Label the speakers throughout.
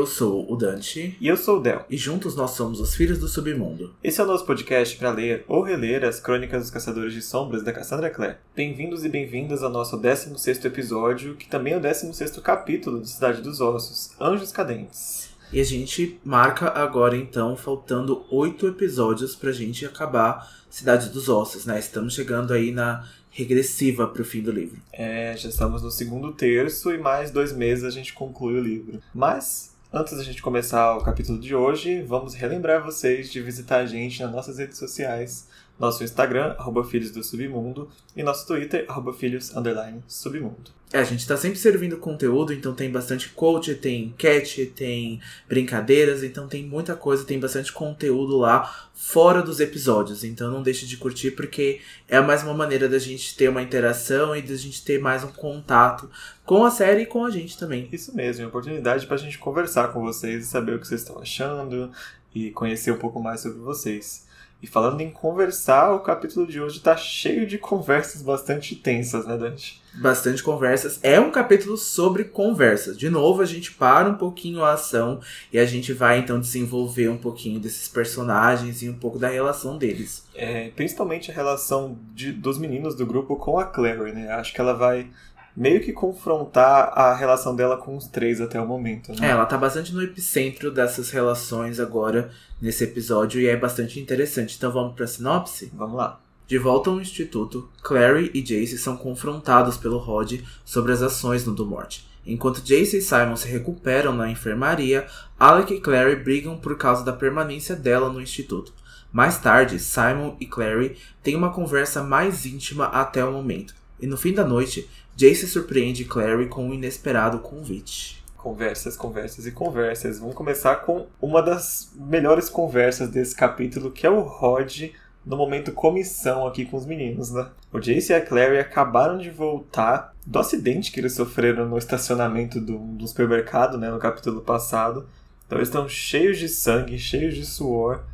Speaker 1: Eu sou o Dante.
Speaker 2: E eu sou o Del.
Speaker 1: E juntos nós somos os Filhos do Submundo.
Speaker 2: Esse é o nosso podcast para ler ou reler as Crônicas dos Caçadores de Sombras da Cassandra Clare. Bem-vindos e bem-vindas ao nosso 16 episódio, que também é o 16 capítulo de Cidade dos Ossos, Anjos Cadentes.
Speaker 1: E a gente marca agora, então, faltando oito episódios pra gente acabar Cidade dos Ossos, né? Estamos chegando aí na regressiva pro fim do livro.
Speaker 2: É, já estamos no segundo terço e mais dois meses a gente conclui o livro. Mas, antes da gente começar o capítulo de hoje, vamos relembrar vocês de visitar a gente nas nossas redes sociais. Nosso Instagram, arroba Filhos do Submundo, e nosso Twitter, arroba Filhos, underline, Submundo.
Speaker 1: É, a gente tá sempre servindo conteúdo, então tem bastante coach, tem cat, tem brincadeiras, então tem muita coisa, tem bastante conteúdo lá fora dos episódios. Então não deixe de curtir, porque é mais uma maneira da gente ter uma interação e da gente ter mais um contato com a série e com a gente também.
Speaker 2: Isso mesmo, é uma oportunidade pra gente conversar com vocês e saber o que vocês estão achando e conhecer um pouco mais sobre vocês. E falando em conversar, o capítulo de hoje tá cheio de conversas bastante tensas, né, Dante?
Speaker 1: Bastante conversas. É um capítulo sobre conversas. De novo, a gente para um pouquinho a ação e a gente vai então desenvolver um pouquinho desses personagens e um pouco da relação deles.
Speaker 2: É, principalmente a relação de, dos meninos do grupo com a Clary, né? Acho que ela vai meio que confrontar a relação dela com os três até o momento. Né?
Speaker 1: É, ela tá bastante no epicentro dessas relações agora nesse episódio e é bastante interessante. Então vamos pra sinopse?
Speaker 2: Vamos lá.
Speaker 1: De volta ao instituto, Clary e Jace são confrontados pelo Rod sobre as ações no do Morte. Enquanto Jace e Simon se recuperam na enfermaria, Alec e Clary brigam por causa da permanência dela no instituto. Mais tarde, Simon e Clary têm uma conversa mais íntima até o momento. E no fim da noite, Jace surpreende Clary com um inesperado convite.
Speaker 2: Conversas, conversas e conversas. Vamos começar com uma das melhores conversas desse capítulo, que é o Rod no momento comissão aqui com os meninos, né? O Jace e a Clary acabaram de voltar do acidente que eles sofreram no estacionamento do, do supermercado, né, no capítulo passado. Então eles estão cheios de sangue, cheios de suor.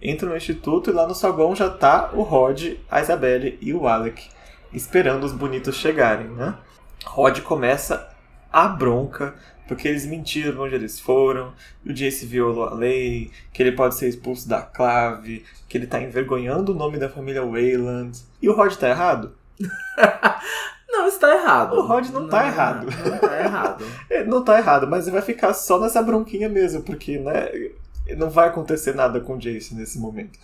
Speaker 2: Entram no instituto e lá no saguão já tá o Rod, a Isabelle e o Alec esperando os bonitos chegarem, né? Rod começa a bronca porque eles mentiram onde eles foram, o Jace violou a lei, que ele pode ser expulso da clave, que ele tá envergonhando o nome da família Wayland. E o Rod tá errado?
Speaker 1: não, está errado.
Speaker 2: O Rod não, não tá errado.
Speaker 1: Não tá errado.
Speaker 2: não tá errado, mas ele vai ficar só nessa bronquinha mesmo, porque, né, não vai acontecer nada com o Jace nesse momento.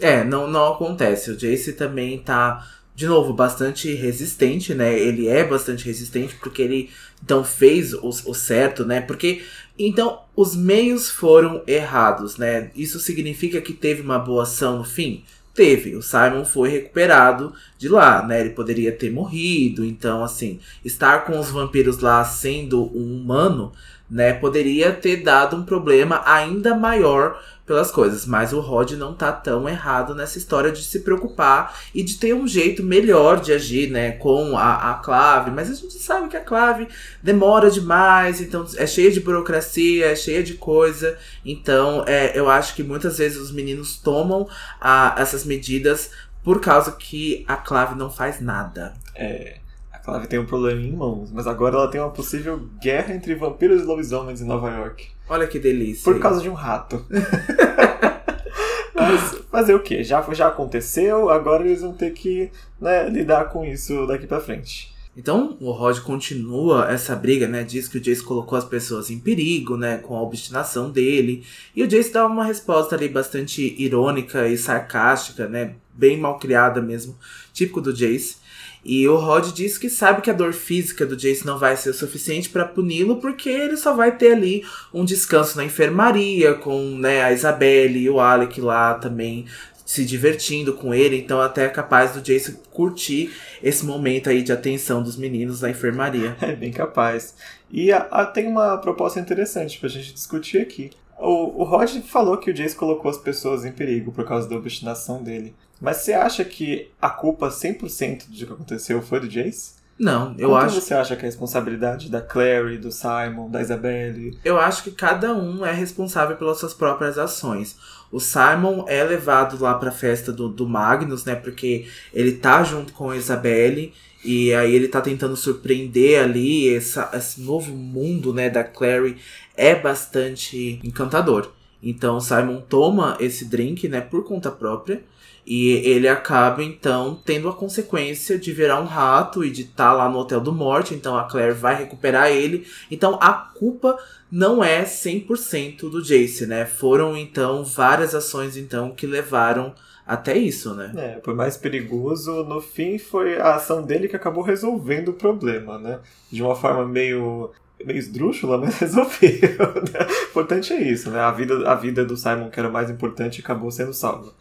Speaker 1: É, não, não acontece. O Jace também tá de novo, bastante resistente, né? Ele é bastante resistente porque ele então fez o, o, certo, né? Porque então os meios foram errados, né? Isso significa que teve uma boa ação no fim? Teve. O Simon foi recuperado de lá, né? Ele poderia ter morrido. Então, assim, estar com os vampiros lá sendo um humano, né? Poderia ter dado um problema ainda maior pelas coisas. Mas o Rod não tá tão errado nessa história de se preocupar e de ter um jeito melhor de agir, né, com a, a clave. Mas a gente sabe que a clave demora demais, então é cheia de burocracia, é cheia de coisa. Então é, eu acho que muitas vezes os meninos tomam a, essas medidas por causa que a clave não faz nada.
Speaker 2: É. A Clave tem um problema em mãos, mas agora ela tem uma possível guerra entre vampiros e lobisomens em Nova York.
Speaker 1: Olha que delícia.
Speaker 2: Por causa de um rato. Mas fazer o quê? Já, já aconteceu, agora eles vão ter que né, lidar com isso daqui para frente.
Speaker 1: Então o Rod continua essa briga, né? Diz que o Jace colocou as pessoas em perigo, né? Com a obstinação dele. E o Jace dá uma resposta ali bastante irônica e sarcástica, né? Bem mal criada mesmo, típico do Jace. E o Rod diz que sabe que a dor física do Jace não vai ser o suficiente para puni-lo, porque ele só vai ter ali um descanso na enfermaria, com né, a Isabelle e o Alec lá também se divertindo com ele, então até é capaz do Jace curtir esse momento aí de atenção dos meninos na enfermaria.
Speaker 2: É bem capaz. E a, a, tem uma proposta interessante pra gente discutir aqui. O, o Rod falou que o Jace colocou as pessoas em perigo por causa da obstinação dele. Mas você acha que a culpa 100% do que aconteceu foi do Jace?
Speaker 1: Não, eu
Speaker 2: Quanto
Speaker 1: acho.
Speaker 2: você acha que é a responsabilidade da Clary, do Simon, da Isabelle?
Speaker 1: Eu acho que cada um é responsável pelas suas próprias ações. O Simon é levado lá pra festa do, do Magnus, né? Porque ele tá junto com a Isabelle. E aí ele tá tentando surpreender ali essa, esse novo mundo, né, da Clary. é bastante encantador. Então Simon toma esse drink, né, por conta própria. E ele acaba, então, tendo a consequência de virar um rato e de estar tá lá no Hotel do Morte. Então a Claire vai recuperar ele. Então a culpa não é 100% do Jace, né? Foram, então, várias ações, então, que levaram até isso, né?
Speaker 2: É, por mais perigoso, no fim foi a ação dele que acabou resolvendo o problema, né? De uma forma meio meio esdrúxula, mas resolveu. Né? O importante é isso, né? A vida, a vida do Simon, que era mais importante, acabou sendo salva.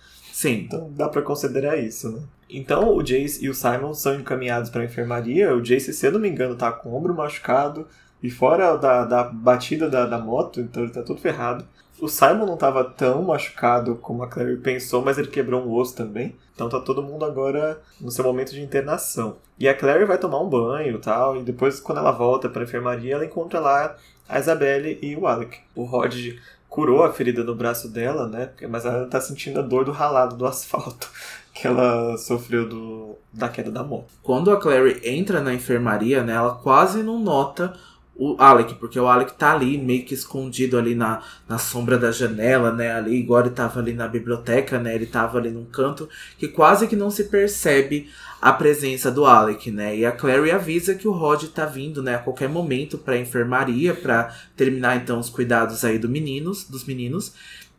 Speaker 1: Sim.
Speaker 2: Então dá para considerar isso, né? Então o Jace e o Simon são encaminhados para a enfermaria. O Jace, se eu não me engano, tá com o ombro machucado e fora da, da batida da, da moto, então ele tá todo ferrado. O Simon não estava tão machucado como a Clary pensou, mas ele quebrou um osso também. Então tá todo mundo agora no seu momento de internação. E a Clary vai tomar um banho e tal, e depois quando ela volta para a enfermaria, ela encontra lá a Isabelle e o Alec. O Rod curou a ferida no braço dela, né? Mas ela tá sentindo a dor do ralado do asfalto que ela sofreu do, da queda da moto.
Speaker 1: Quando a Clary entra na enfermaria, né, ela quase não nota o Alec, porque o Alec tá ali meio que escondido ali na, na sombra da janela, né? Ali, igual ele tava ali na biblioteca, né? Ele tava ali num canto que quase que não se percebe a presença do Alec, né? E a Clary avisa que o Rod tá vindo, né, a qualquer momento pra enfermaria para terminar então os cuidados aí do meninos, dos meninos.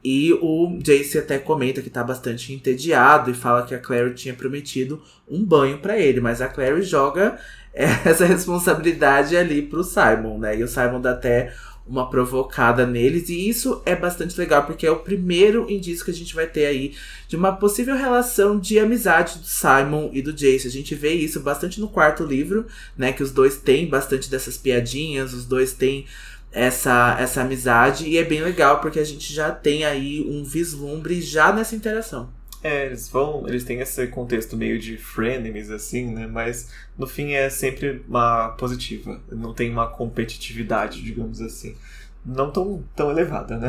Speaker 1: E o Jace até comenta que tá bastante entediado e fala que a Clary tinha prometido um banho para ele, mas a Clary joga essa responsabilidade ali pro Simon, né? E o Simon dá até uma provocada neles, e isso é bastante legal, porque é o primeiro indício que a gente vai ter aí de uma possível relação de amizade do Simon e do Jace. A gente vê isso bastante no quarto livro, né? Que os dois têm bastante dessas piadinhas, os dois têm essa, essa amizade, e é bem legal porque a gente já tem aí um vislumbre já nessa interação.
Speaker 2: É, eles vão. Eles têm esse contexto meio de frenemies, assim, né? Mas no fim é sempre uma positiva. Não tem uma competitividade, digamos assim. Não tão, tão elevada, né?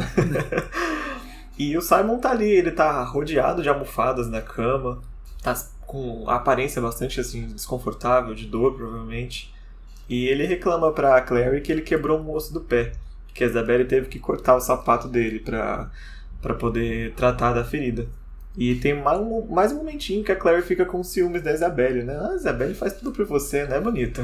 Speaker 2: e o Simon tá ali, ele tá rodeado de almofadas na cama, tá com aparência bastante assim, desconfortável, de dor, provavelmente. E ele reclama pra Clary que ele quebrou um osso do pé. Que a Isabelle teve que cortar o sapato dele pra, pra poder tratar da ferida. E tem mais um, mais um momentinho que a Claire fica com ciúmes da Isabelle, né? Ah, a Isabelle faz tudo por você, né, bonito?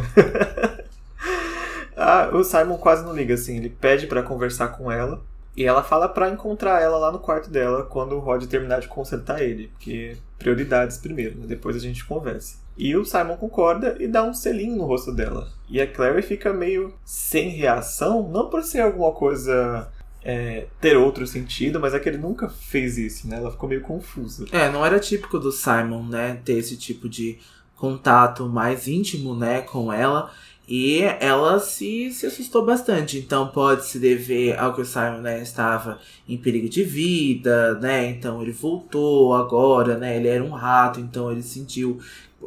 Speaker 2: ah, o Simon quase não liga, assim. Ele pede para conversar com ela. E ela fala para encontrar ela lá no quarto dela quando o Rod terminar de consertar ele. Porque prioridades primeiro, né? depois a gente conversa. E o Simon concorda e dá um selinho no rosto dela. E a Claire fica meio sem reação, não por ser alguma coisa é, ter outro sentido, mas é que ele nunca fez isso, né? Ela ficou meio confusa.
Speaker 1: É, não era típico do Simon, né? Ter esse tipo de contato mais íntimo, né, com ela. E ela se, se assustou bastante. Então pode se dever ao que o Simon né, estava em perigo de vida, né? Então ele voltou agora, né? Ele era um rato, então ele sentiu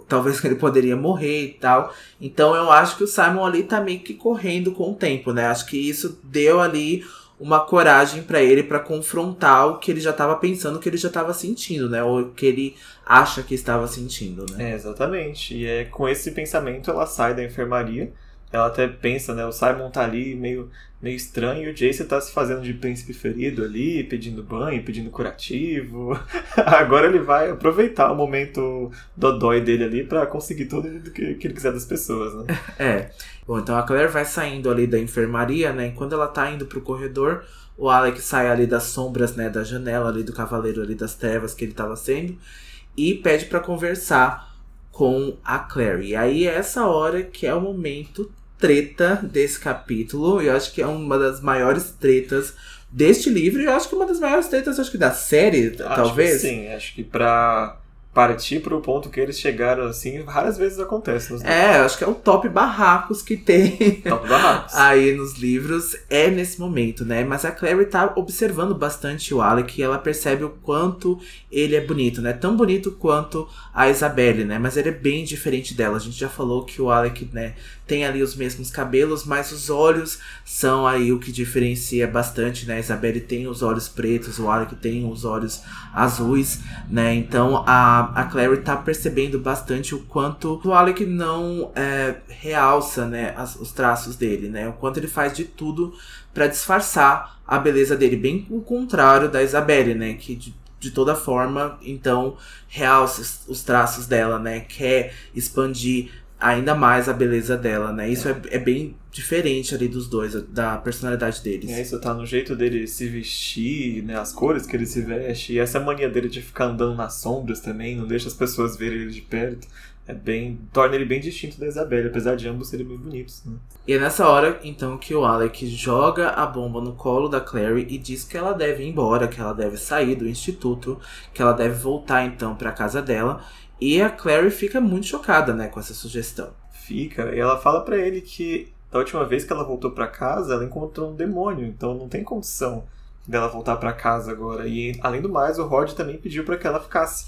Speaker 1: talvez que ele poderia morrer e tal. Então eu acho que o Simon ali tá meio que correndo com o tempo, né? Acho que isso deu ali uma coragem para ele para confrontar o que ele já estava pensando, o que ele já estava sentindo, né? Ou o que ele acha que estava sentindo, né?
Speaker 2: É, exatamente. E é com esse pensamento ela sai da enfermaria. Ela até pensa, né? O Simon tá ali meio meio estranho. E o Jace tá se fazendo de príncipe ferido ali, pedindo banho, pedindo curativo. Agora ele vai aproveitar o momento dodói dele ali para conseguir tudo que, que ele quiser das pessoas, né?
Speaker 1: É. Bom, então a Claire vai saindo ali da enfermaria, né? Enquanto ela tá indo pro corredor, o Alex sai ali das sombras, né? Da janela ali do cavaleiro ali das trevas que ele tava sendo. E pede para conversar com a Claire. E aí é essa hora que é o momento treta desse capítulo. Eu acho que é uma das maiores tretas deste livro. E eu acho que uma das maiores tretas, acho que da série, acho talvez.
Speaker 2: sim, acho que pra partir para o ponto que eles chegaram assim, raras vezes acontece. Nos
Speaker 1: é, acho que é o top barracos que tem
Speaker 2: top barracos.
Speaker 1: aí nos livros, é nesse momento, né? Mas a Clary tá observando bastante o Alec e ela percebe o quanto ele é bonito, né? Tão bonito quanto a Isabelle, né? Mas ele é bem diferente dela. A gente já falou que o Alec, né, tem ali os mesmos cabelos, mas os olhos são aí o que diferencia bastante, né? A Isabelle tem os olhos pretos, o Alec tem os olhos azuis, né? Então a a, a Clary tá percebendo bastante o quanto o Alec não é, realça, né, as, os traços dele, né? O quanto ele faz de tudo para disfarçar a beleza dele, bem o contrário da Isabelle, né? Que de, de toda forma, então, realça os, os traços dela, né? Quer expandir ainda mais a beleza dela, né? Isso é, é bem diferente ali dos dois, da personalidade deles.
Speaker 2: É, isso tá no jeito dele se vestir, né? As cores que ele se veste, e essa mania dele de ficar andando nas sombras também, não deixa as pessoas verem ele de perto. É bem. torna ele bem distinto da Isabelle, apesar de ambos serem bem bonitos, né?
Speaker 1: E é nessa hora, então, que o Alec joga a bomba no colo da Clary e diz que ela deve ir embora, que ela deve sair do instituto, que ela deve voltar então para casa dela. E a Clary fica muito chocada, né, com essa sugestão.
Speaker 2: Fica, e ela fala para ele que da última vez que ela voltou para casa, ela encontrou um demônio, então não tem condição dela voltar para casa agora. E além do mais, o Rod também pediu para que ela ficasse.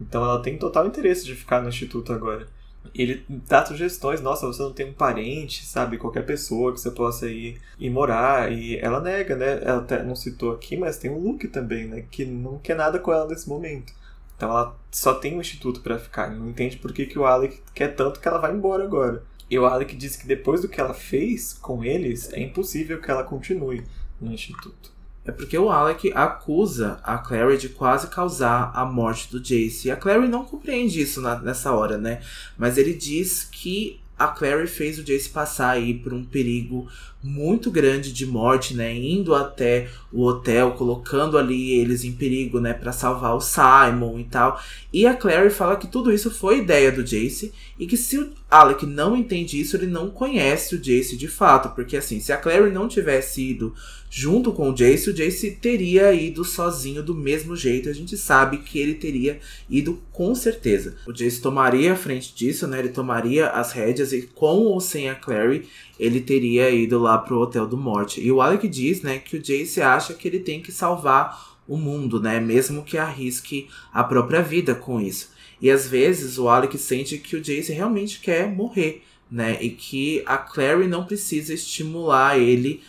Speaker 2: Então ela tem total interesse de ficar no instituto agora. Ele dá sugestões, nossa, você não tem um parente, sabe? Qualquer pessoa que você possa ir e morar. E ela nega, né? Ela até não citou aqui, mas tem o Luke também, né? Que não quer nada com ela nesse momento. Então ela só tem um instituto para ficar. Não entende por que, que o Alec quer tanto que ela vai embora agora. E o Alec disse que depois do que ela fez com eles, é impossível que ela continue no instituto.
Speaker 1: É porque o Alec acusa a Clary de quase causar a morte do Jace. E a Clary não compreende isso na, nessa hora, né? Mas ele diz que a Clary fez o Jace passar aí por um perigo muito grande de morte, né? Indo até o hotel, colocando ali eles em perigo, né? Para salvar o Simon e tal. E a Clary fala que tudo isso foi ideia do Jace e que se o Alec não entende isso, ele não conhece o Jace de fato, porque assim, se a Clary não tivesse ido junto com o Jace, o Jace teria ido sozinho do mesmo jeito. A gente sabe que ele teria ido com certeza. O Jace tomaria a frente disso, né? Ele tomaria as rédeas e com ou sem a Clary, ele teria ido lá pro Hotel do Morte. E o Alec diz, né, que o Jace acha que ele tem que salvar o mundo, né? Mesmo que arrisque a própria vida com isso. E às vezes o Alec sente que o Jace realmente quer morrer, né? E que a Clary não precisa estimular ele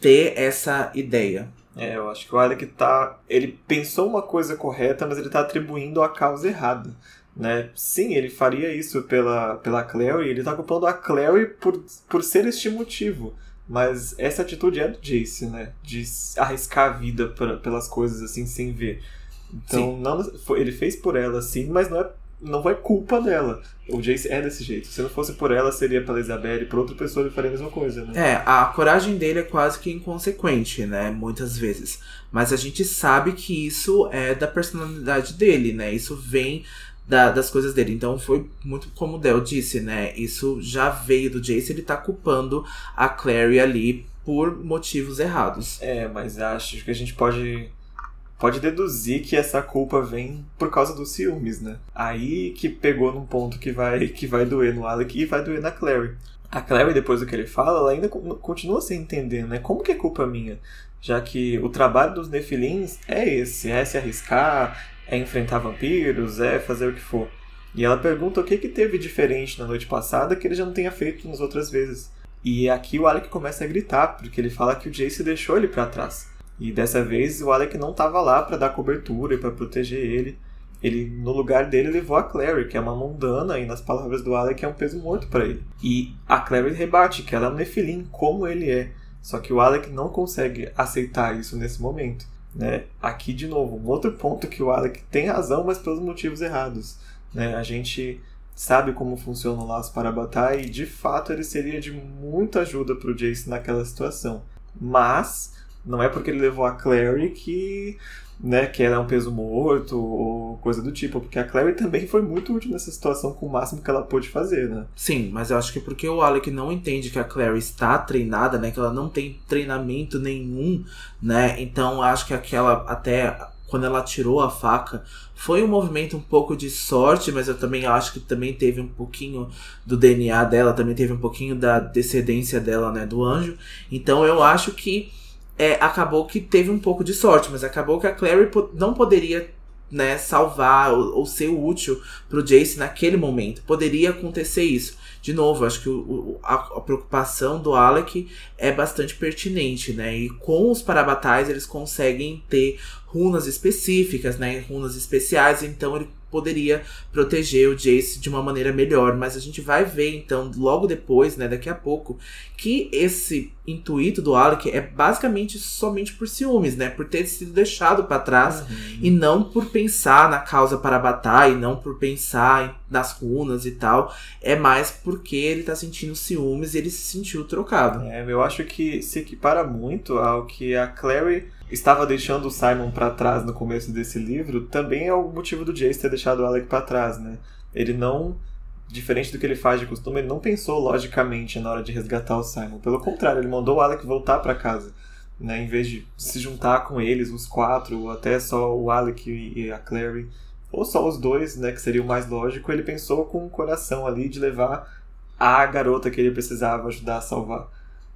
Speaker 1: ter essa ideia.
Speaker 2: É, eu acho que o Alec tá. Ele pensou uma coisa correta, mas ele tá atribuindo a causa errada. Né? Sim, ele faria isso pela, pela Clary, ele tá culpando a Clary por, por ser este motivo. Mas essa atitude é do Jace, né? De arriscar a vida pra, pelas coisas assim sem ver. Então, não, ele fez por ela, sim, mas não é não foi culpa dela. O Jace é desse jeito. Se não fosse por ela, seria pela Isabelle. Por outra pessoa, ele faria a mesma coisa, né?
Speaker 1: É, a coragem dele é quase que inconsequente, né? Muitas vezes. Mas a gente sabe que isso é da personalidade dele, né? Isso vem da, das coisas dele. Então foi muito como o Del disse, né? Isso já veio do Jace, ele tá culpando a Clary ali por motivos errados.
Speaker 2: É, mas acho que a gente pode pode deduzir que essa culpa vem por causa dos ciúmes, né? Aí que pegou num ponto que vai, que vai doer no Alec e vai doer na Clary. A Clary, depois do que ele fala, ela ainda continua sem entender, né? Como que é culpa minha? Já que o trabalho dos Nefilins é esse, é se arriscar, é enfrentar vampiros, é fazer o que for. E ela pergunta o que, que teve diferente na noite passada que ele já não tenha feito nas outras vezes. E aqui o Alec começa a gritar, porque ele fala que o Jace deixou ele para trás. E dessa vez o Alec não estava lá para dar cobertura e para proteger ele. Ele, no lugar dele, levou a Clary, que é uma mundana, e nas palavras do Alec é um peso morto para ele. E a Clary rebate que ela é um Nephilim, como ele é. Só que o Alec não consegue aceitar isso nesse momento. Né? Aqui, de novo, um outro ponto que o Alec tem razão, mas pelos motivos errados. Né? A gente sabe como funciona o laço para batalha e, de fato, ele seria de muita ajuda para o Jace naquela situação. Mas não é porque ele levou a Clary que, né, que ela é um peso morto ou coisa do tipo, porque a Clary também foi muito útil nessa situação com o máximo que ela pôde fazer, né?
Speaker 1: Sim, mas eu acho que porque o Alec não entende que a Clary está treinada, né, que ela não tem treinamento nenhum, né? Então acho que aquela até quando ela tirou a faca, foi um movimento um pouco de sorte, mas eu também acho que também teve um pouquinho do DNA dela, também teve um pouquinho da descendência dela, né, do anjo. Então eu acho que é, acabou que teve um pouco de sorte, mas acabou que a Clary não poderia né, salvar ou, ou, ser útil pro Jace naquele momento. Poderia acontecer isso. De novo, acho que o, a, a, preocupação do Alec é bastante pertinente, né? E com os parabatais eles conseguem ter runas específicas, né? Runas especiais, então ele poderia proteger o Jace de uma maneira melhor. Mas a gente vai ver, então, logo depois, né, daqui a pouco, que esse intuito do Alec é basicamente somente por ciúmes, né? Por ter sido deixado para trás uhum. e não por pensar na causa para batalha, e não por pensar nas runas e tal. É mais porque ele tá sentindo ciúmes e ele se sentiu trocado.
Speaker 2: É, eu acho que se equipara muito ao que a Clary estava deixando o Simon para trás no começo desse livro, também é o motivo do Jace ter deixado o Alec para trás, né? Ele não diferente do que ele faz de costume, ele não pensou logicamente na hora de resgatar o Simon. Pelo contrário, ele mandou o Alec voltar para casa. Né, em vez de se juntar com eles, os quatro, ou até só o Alec e a Clary, ou só os dois, né, que seria o mais lógico, ele pensou com o coração ali de levar a garota que ele precisava ajudar a salvar.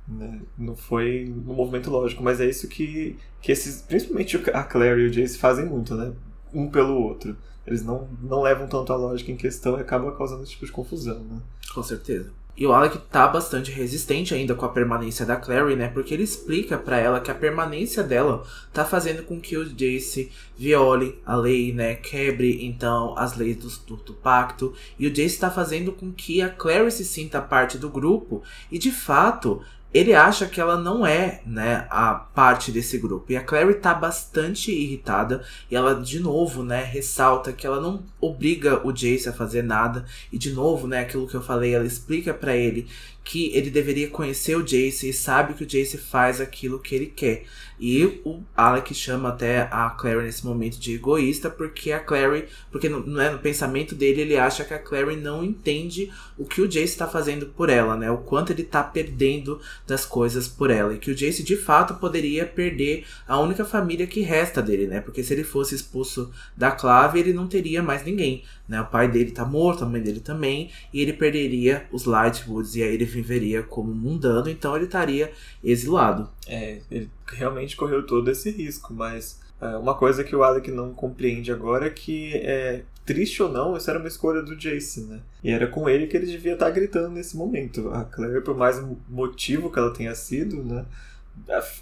Speaker 2: Né? Não foi um movimento lógico, mas é isso que, que esses, principalmente a Claire e o Jace fazem muito, né? Um pelo outro. Eles não, não levam tanto a lógica em questão e acaba causando esse tipo de confusão, né?
Speaker 1: Com certeza. E o Alec tá bastante resistente ainda com a permanência da Clary, né? Porque ele explica para ela que a permanência dela tá fazendo com que o Jace viole a lei, né? Quebre então as leis do, do, do pacto. E o Jace tá fazendo com que a Clary se sinta parte do grupo. E de fato, ele acha que ela não é, né, a parte desse grupo. E a Clary tá bastante irritada e ela de novo, né, ressalta que ela não obriga o Jace a fazer nada. E de novo, né, aquilo que eu falei, ela explica para ele que ele deveria conhecer o Jace e sabe que o Jace faz aquilo que ele quer. E o Alec chama até a Clary nesse momento de egoísta, porque a Clary, porque no, no, é, no pensamento dele ele acha que a Clary não entende o que o Jace está fazendo por ela, né? O quanto ele está perdendo das coisas por ela. E que o Jace de fato poderia perder a única família que resta dele, né? Porque se ele fosse expulso da clave, ele não teria mais ninguém. Né? O pai dele tá morto, a mãe dele também, e ele perderia os Lightwoods, e aí ele viveria como mundano, então ele estaria exilado.
Speaker 2: É, ele realmente correu todo esse risco, mas é, uma coisa que o Alec não compreende agora é que, é, triste ou não, isso era uma escolha do Jason, né? E era com ele que ele devia estar gritando nesse momento. A Claire, por mais motivo que ela tenha sido, né?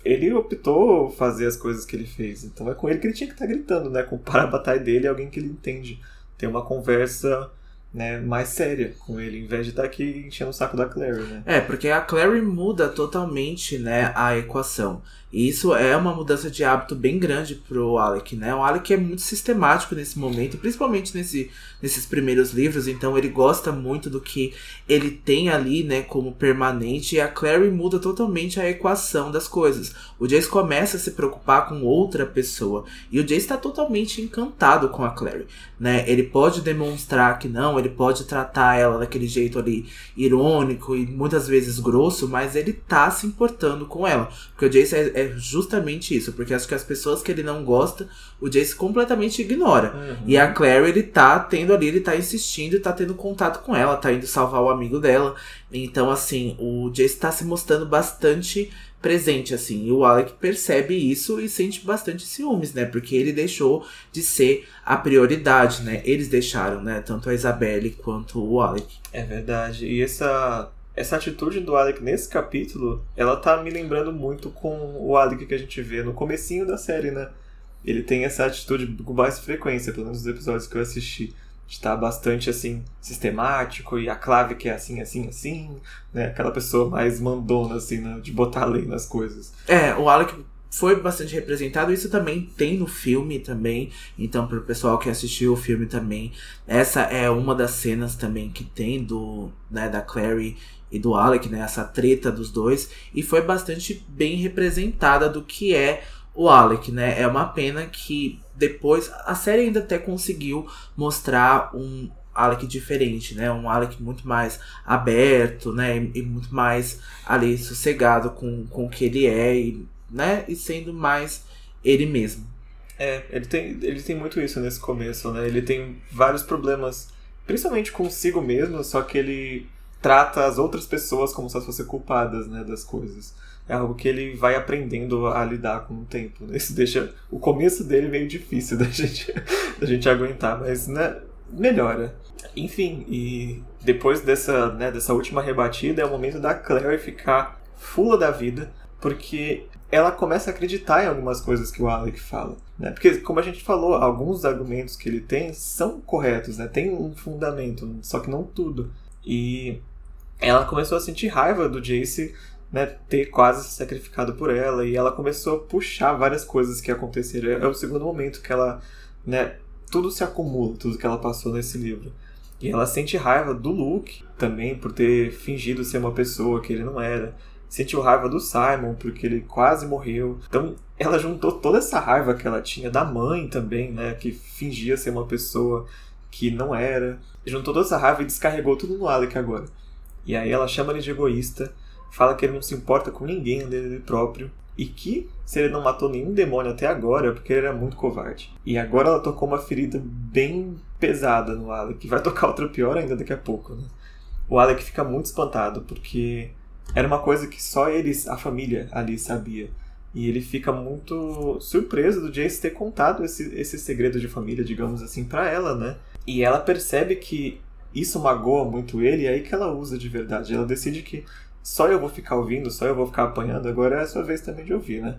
Speaker 2: Ele optou fazer as coisas que ele fez, então é com ele que ele tinha que estar gritando, né? Com o para dele alguém que ele entende ter uma conversa né, mais séria com ele, em vez de estar aqui enchendo o saco da Clary, né?
Speaker 1: É, porque a Clary muda totalmente, né, a equação. E isso é uma mudança de hábito bem grande pro Alec, né? O Alec é muito sistemático nesse momento, principalmente nesse, nesses primeiros livros, então ele gosta muito do que ele tem ali, né, como permanente, e a Clary muda totalmente a equação das coisas. O Jace começa a se preocupar com outra pessoa, e o Jace está totalmente encantado com a Clary, né? Ele pode demonstrar que não, ele pode tratar ela daquele jeito ali irônico e muitas vezes grosso, mas ele tá se importando com ela, porque o Jace é, é justamente isso, porque acho que as pessoas que ele não gosta, o Jace completamente ignora. Uhum. E a Clary, ele tá tendo ali, ele tá insistindo e tá tendo contato com ela, tá indo salvar o amigo dela. Então, assim, o Jace tá se mostrando bastante presente, assim. E o Alec percebe isso e sente bastante ciúmes, né? Porque ele deixou de ser a prioridade, né? Eles deixaram, né? Tanto a Isabelle quanto o Alec.
Speaker 2: É verdade. E essa essa atitude do Alec nesse capítulo, ela tá me lembrando muito com o Alec que a gente vê no comecinho da série, né? Ele tem essa atitude com mais frequência, pelo menos nos episódios que eu assisti. Está bastante assim sistemático e a clave que é assim, assim, assim, né? Aquela pessoa mais mandona assim, né? de botar lei nas coisas.
Speaker 1: É, o Alec foi bastante representado. Isso também tem no filme também. Então, para o pessoal que assistiu o filme também, essa é uma das cenas também que tem do, né, da Clary e do Alec, né, essa treta dos dois, e foi bastante bem representada do que é o Alec, né? É uma pena que depois a série ainda até conseguiu mostrar um Alec diferente, né? Um Alec muito mais aberto, né? E muito mais ali sossegado com, com o que ele é, e, né? E sendo mais ele mesmo.
Speaker 2: É, ele tem, ele tem muito isso nesse começo, né? Ele tem vários problemas, principalmente consigo mesmo, só que ele trata as outras pessoas como se elas fossem culpadas né, das coisas. É algo que ele vai aprendendo a lidar com o tempo. Né? Isso deixa o começo dele meio difícil da gente, da gente aguentar, mas né, melhora. Enfim, e depois dessa, né, dessa última rebatida é o momento da Claire ficar fula da vida porque ela começa a acreditar em algumas coisas que o Alec fala. Né? Porque, como a gente falou, alguns argumentos que ele tem são corretos, né? tem um fundamento, só que não tudo. E ela começou a sentir raiva do Jace né, ter quase se sacrificado por ela, e ela começou a puxar várias coisas que aconteceram. É o segundo momento que ela. Né, tudo se acumula, tudo que ela passou nesse livro. E ela sente raiva do Luke também por ter fingido ser uma pessoa que ele não era sentiu raiva do Simon porque ele quase morreu. Então ela juntou toda essa raiva que ela tinha da mãe também, né, que fingia ser uma pessoa que não era. Juntou toda essa raiva e descarregou tudo no Alec agora. E aí ela chama ele de egoísta, fala que ele não se importa com ninguém dele próprio e que se ele não matou nenhum demônio até agora é porque ele era muito covarde. E agora ela tocou uma ferida bem pesada no Alec, vai tocar outra pior ainda daqui a pouco, né? O Alec fica muito espantado porque era uma coisa que só eles, a família ali, sabia. E ele fica muito surpreso do Jace ter contado esse, esse segredo de família, digamos assim, para ela, né? E ela percebe que isso magoa muito ele, e é aí que ela usa de verdade. Ela decide que só eu vou ficar ouvindo, só eu vou ficar apanhando, agora é a sua vez também de ouvir, né?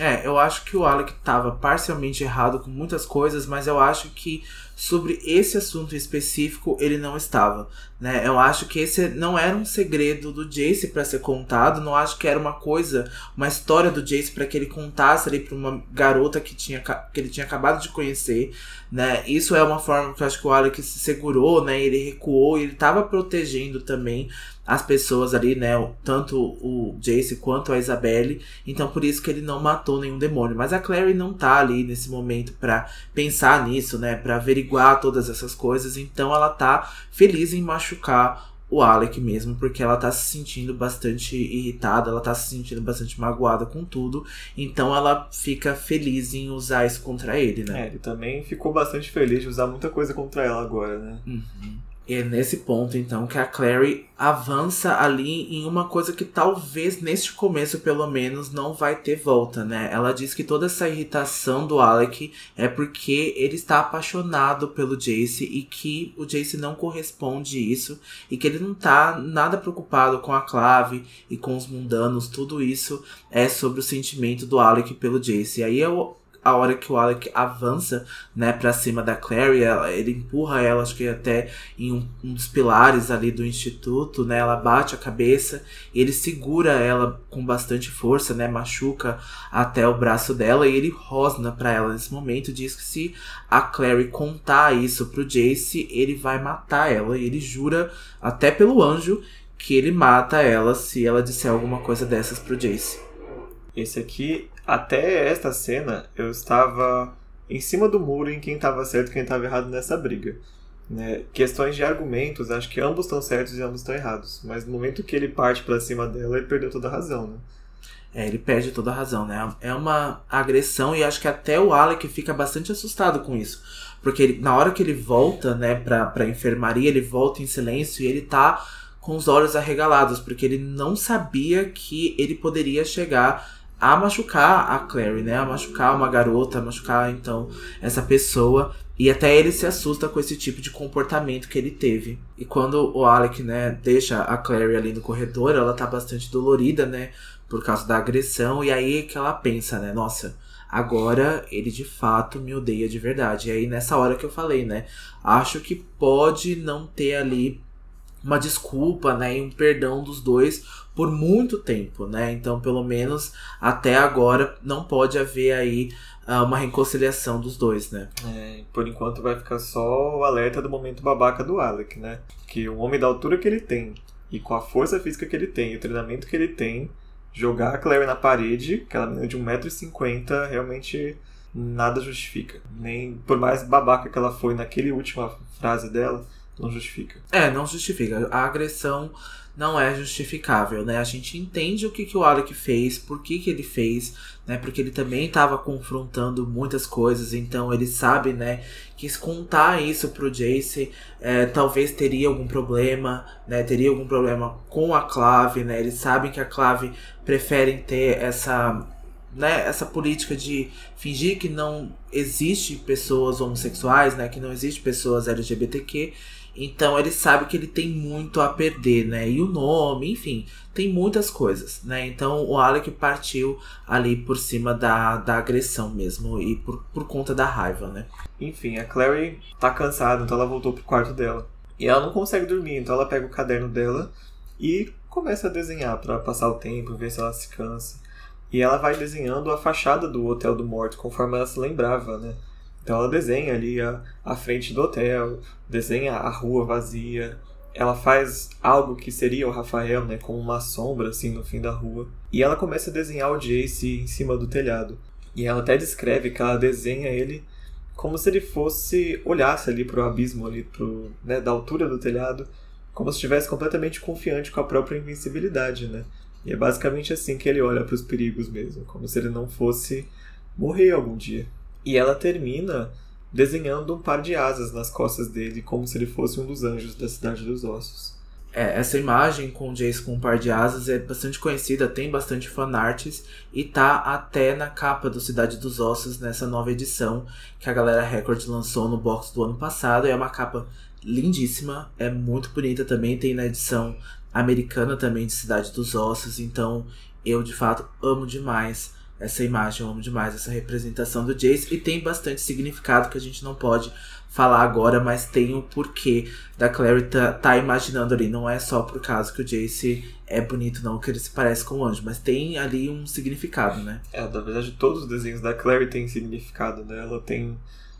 Speaker 1: É, eu acho que o Alec estava parcialmente errado com muitas coisas, mas eu acho que sobre esse assunto específico ele não estava, né? Eu acho que esse não era um segredo do Jace para ser contado, não acho que era uma coisa, uma história do Jace para que ele contasse ali para uma garota que tinha que ele tinha acabado de conhecer, né? Isso é uma forma que eu acho que o Alec se segurou, né? Ele recuou, ele estava protegendo também as pessoas ali, né? Tanto o Jace quanto a Isabelle. Então por isso que ele não matou nenhum demônio. Mas a Clary não tá ali nesse momento para pensar nisso, né? Para averiguar todas essas coisas. Então ela tá feliz em machucar o Alec mesmo, porque ela tá se sentindo bastante irritada, ela tá se sentindo bastante magoada com tudo, então ela fica feliz em usar isso contra ele, né?
Speaker 2: É, ele também ficou bastante feliz de usar muita coisa contra ela agora, né?
Speaker 1: Uhum. E é nesse ponto, então, que a Clary avança ali em uma coisa que talvez neste começo, pelo menos, não vai ter volta, né? Ela diz que toda essa irritação do Alec é porque ele está apaixonado pelo Jace e que o Jace não corresponde isso e que ele não tá nada preocupado com a clave e com os mundanos, tudo isso é sobre o sentimento do Alec pelo Jace. E aí eu a hora que o Alec avança, né, pra cima da Clary, ela, ele empurra ela, acho que até em um, um, dos pilares ali do instituto, né, ela bate a cabeça, ele segura ela com bastante força, né, machuca até o braço dela e ele rosna para ela nesse momento, diz que se a Clary contar isso pro Jace, ele vai matar ela, e ele jura até pelo anjo que ele mata ela se ela disser alguma coisa dessas pro Jace.
Speaker 2: Esse aqui até esta cena, eu estava em cima do muro em quem estava certo e quem estava errado nessa briga. Né? Questões de argumentos, acho que ambos estão certos e ambos estão errados. Mas no momento que ele parte para cima dela, ele perdeu toda a razão, né?
Speaker 1: É, ele perde toda a razão, né? É uma agressão e acho que até o Alec fica bastante assustado com isso. Porque ele, na hora que ele volta, né, pra, pra enfermaria, ele volta em silêncio e ele tá com os olhos arregalados, porque ele não sabia que ele poderia chegar a machucar a Clary, né? A machucar uma garota, a machucar então essa pessoa. E até ele se assusta com esse tipo de comportamento que ele teve. E quando o Alec, né, deixa a Clary ali no corredor, ela tá bastante dolorida, né? Por causa da agressão. E aí que ela pensa, né? Nossa, agora ele de fato me odeia de verdade. E aí nessa hora que eu falei, né? Acho que pode não ter ali uma desculpa, né, e um perdão dos dois por muito tempo, né? Então, pelo menos até agora não pode haver aí uh, uma reconciliação dos dois, né?
Speaker 2: É, por enquanto vai ficar só o alerta do momento babaca do Alec, né? Que o homem da altura que ele tem e com a força física que ele tem, e o treinamento que ele tem, jogar a Clary na parede, aquela menina de 1,50m, realmente nada justifica. Nem por mais babaca que ela foi naquele última frase dela, não justifica.
Speaker 1: É, não justifica. A agressão não é justificável, né? A gente entende o que, que o Alec fez, por que, que ele fez, né? Porque ele também estava confrontando muitas coisas, então ele sabe, né? Que se contar isso pro Jace, é, talvez teria algum problema, né? Teria algum problema com a Clave, né? Eles sabem que a Clave prefere ter essa né, essa política de fingir que não existe pessoas homossexuais, né, que não existe pessoas LGBTQ, Então ele sabe que ele tem muito a perder, né? E o nome, enfim, tem muitas coisas, né? Então o Alec partiu ali por cima da, da agressão mesmo e por, por conta da raiva, né?
Speaker 2: Enfim, a Clary tá cansada, então ela voltou pro quarto dela. E ela não consegue dormir, então ela pega o caderno dela e começa a desenhar para passar o tempo, ver se ela se cansa. E ela vai desenhando a fachada do Hotel do Morto, conforme ela se lembrava, né? Então ela desenha ali a, a frente do hotel, desenha a rua vazia. Ela faz algo que seria o Rafael, né? Com uma sombra assim no fim da rua. E ela começa a desenhar o Jace em cima do telhado. E ela até descreve que ela desenha ele como se ele fosse olhasse ali pro abismo ali pro, né, da altura do telhado, como se estivesse completamente confiante com a própria invencibilidade, né? E é basicamente assim que ele olha para os perigos mesmo, como se ele não fosse morrer algum dia. E ela termina desenhando um par de asas nas costas dele, como se ele fosse um dos anjos da Cidade dos Ossos.
Speaker 1: É, essa imagem com o Jace com um par de asas é bastante conhecida, tem bastante fanarts e tá até na capa do Cidade dos Ossos nessa nova edição que a galera Record lançou no box do ano passado. É uma capa lindíssima, é muito bonita também, tem na edição americana também de Cidade dos Ossos, então eu de fato amo demais essa imagem, eu amo demais essa representação do Jace e tem bastante significado que a gente não pode falar agora, mas tem o porquê da Clary tá, tá, imaginando ali. Não é só por causa que o Jace é bonito, não, que ele se parece com o anjo, mas tem ali um significado, né?
Speaker 2: É, na verdade, todos os desenhos da Clary têm significado, né? Ela tem.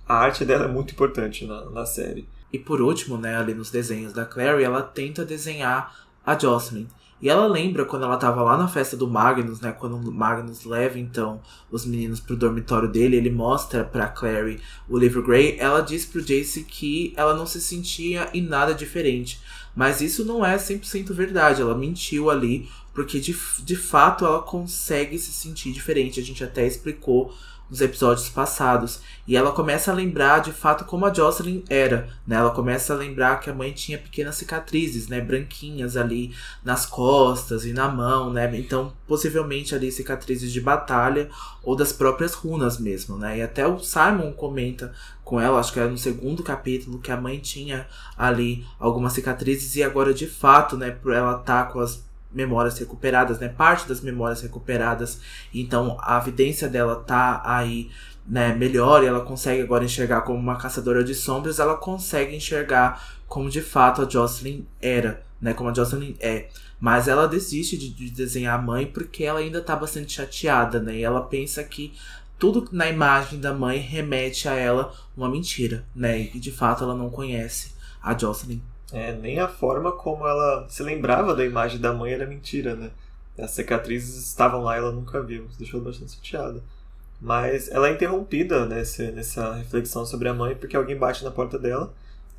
Speaker 2: A arte dela é muito importante na, na série.
Speaker 1: E por último, né, ali nos desenhos da Clary, ela tenta desenhar a Jocelyn. E ela lembra quando ela tava lá na festa do Magnus, né? Quando o Magnus leva então os meninos pro dormitório dele, ele mostra pra Clary o livro Grey. Ela diz pro Jace que ela não se sentia em nada diferente. Mas isso não é 100% verdade. Ela mentiu ali, porque de, de fato ela consegue se sentir diferente. A gente até explicou nos episódios passados. E ela começa a lembrar de fato como a Jocelyn era, né? Ela começa a lembrar que a mãe tinha pequenas cicatrizes, né? Branquinhas ali nas costas e na mão, né? Então, possivelmente ali cicatrizes de batalha ou das próprias runas mesmo, né? E até o Simon comenta com ela, acho que era no segundo capítulo, que a mãe tinha ali algumas cicatrizes e agora de fato, né? Ela tá com as memórias recuperadas, né? Parte das memórias recuperadas. Então a evidência dela tá aí, né, melhor e ela consegue agora enxergar como uma caçadora de sombras, ela consegue enxergar como de fato a Jocelyn era, né? Como a Jocelyn é. Mas ela desiste de, de desenhar a mãe porque ela ainda tá bastante chateada, né? E ela pensa que tudo na imagem da mãe remete a ela uma mentira, né? E de fato ela não conhece a Jocelyn.
Speaker 2: É, nem a forma como ela se lembrava da imagem da mãe era mentira, né? As cicatrizes estavam lá e ela nunca viu. Isso deixou bastante chateada. Mas ela é interrompida nessa, nessa reflexão sobre a mãe porque alguém bate na porta dela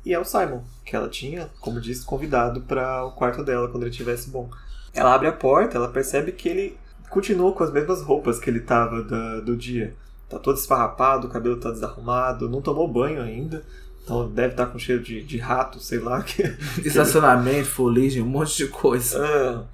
Speaker 2: e é o Simon, que ela tinha, como disse, convidado para o quarto dela quando ele estivesse bom. Ela abre a porta, ela percebe que ele continua com as mesmas roupas que ele estava do dia. Tá todo esfarrapado, o cabelo tá desarrumado, não tomou banho ainda. Então deve estar com cheiro de, de rato, sei lá. Que,
Speaker 1: Estacionamento, fuligem, um monte de coisa.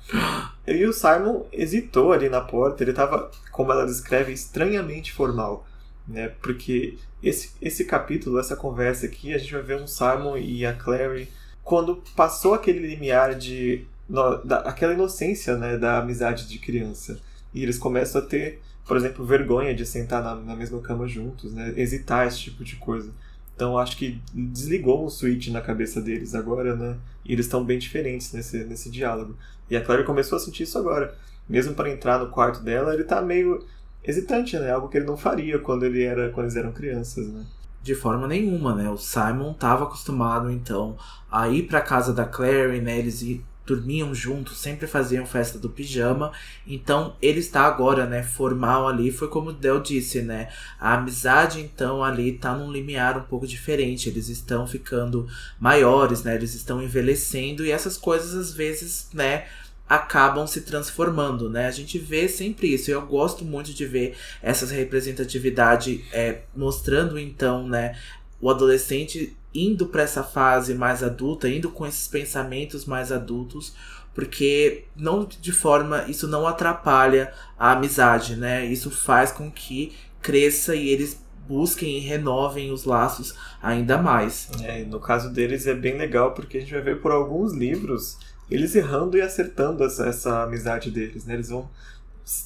Speaker 2: É. E o Simon hesitou ali na porta, ele estava, como ela descreve, estranhamente formal. Né? Porque esse, esse capítulo, essa conversa aqui, a gente vai ver um Simon e a Clary quando passou aquele limiar de. No, da, aquela inocência né, da amizade de criança. E eles começam a ter, por exemplo, vergonha de sentar na, na mesma cama juntos, né? hesitar esse tipo de coisa. Então acho que desligou um switch na cabeça deles agora, né? E eles estão bem diferentes nesse, nesse diálogo. E a Clary começou a sentir isso agora. Mesmo para entrar no quarto dela, ele tá meio hesitante, né? Algo que ele não faria quando ele era quando eles eram crianças, né?
Speaker 1: De forma nenhuma, né? O Simon estava acostumado então a ir para casa da Clary, né? Eles dormiam juntos, sempre faziam festa do pijama. Então ele está agora, né, formal ali, foi como Del disse, né? A amizade então ali tá num limiar um pouco diferente. Eles estão ficando maiores, né? Eles estão envelhecendo e essas coisas às vezes, né, acabam se transformando, né? A gente vê sempre isso. Eu gosto muito de ver essa representatividade é, mostrando então, né, o adolescente indo para essa fase mais adulta, indo com esses pensamentos mais adultos, porque não de forma isso não atrapalha a amizade, né? Isso faz com que cresça e eles busquem e renovem os laços ainda mais.
Speaker 2: É, no caso deles é bem legal porque a gente vai ver por alguns livros eles errando e acertando essa, essa amizade deles, né? Eles vão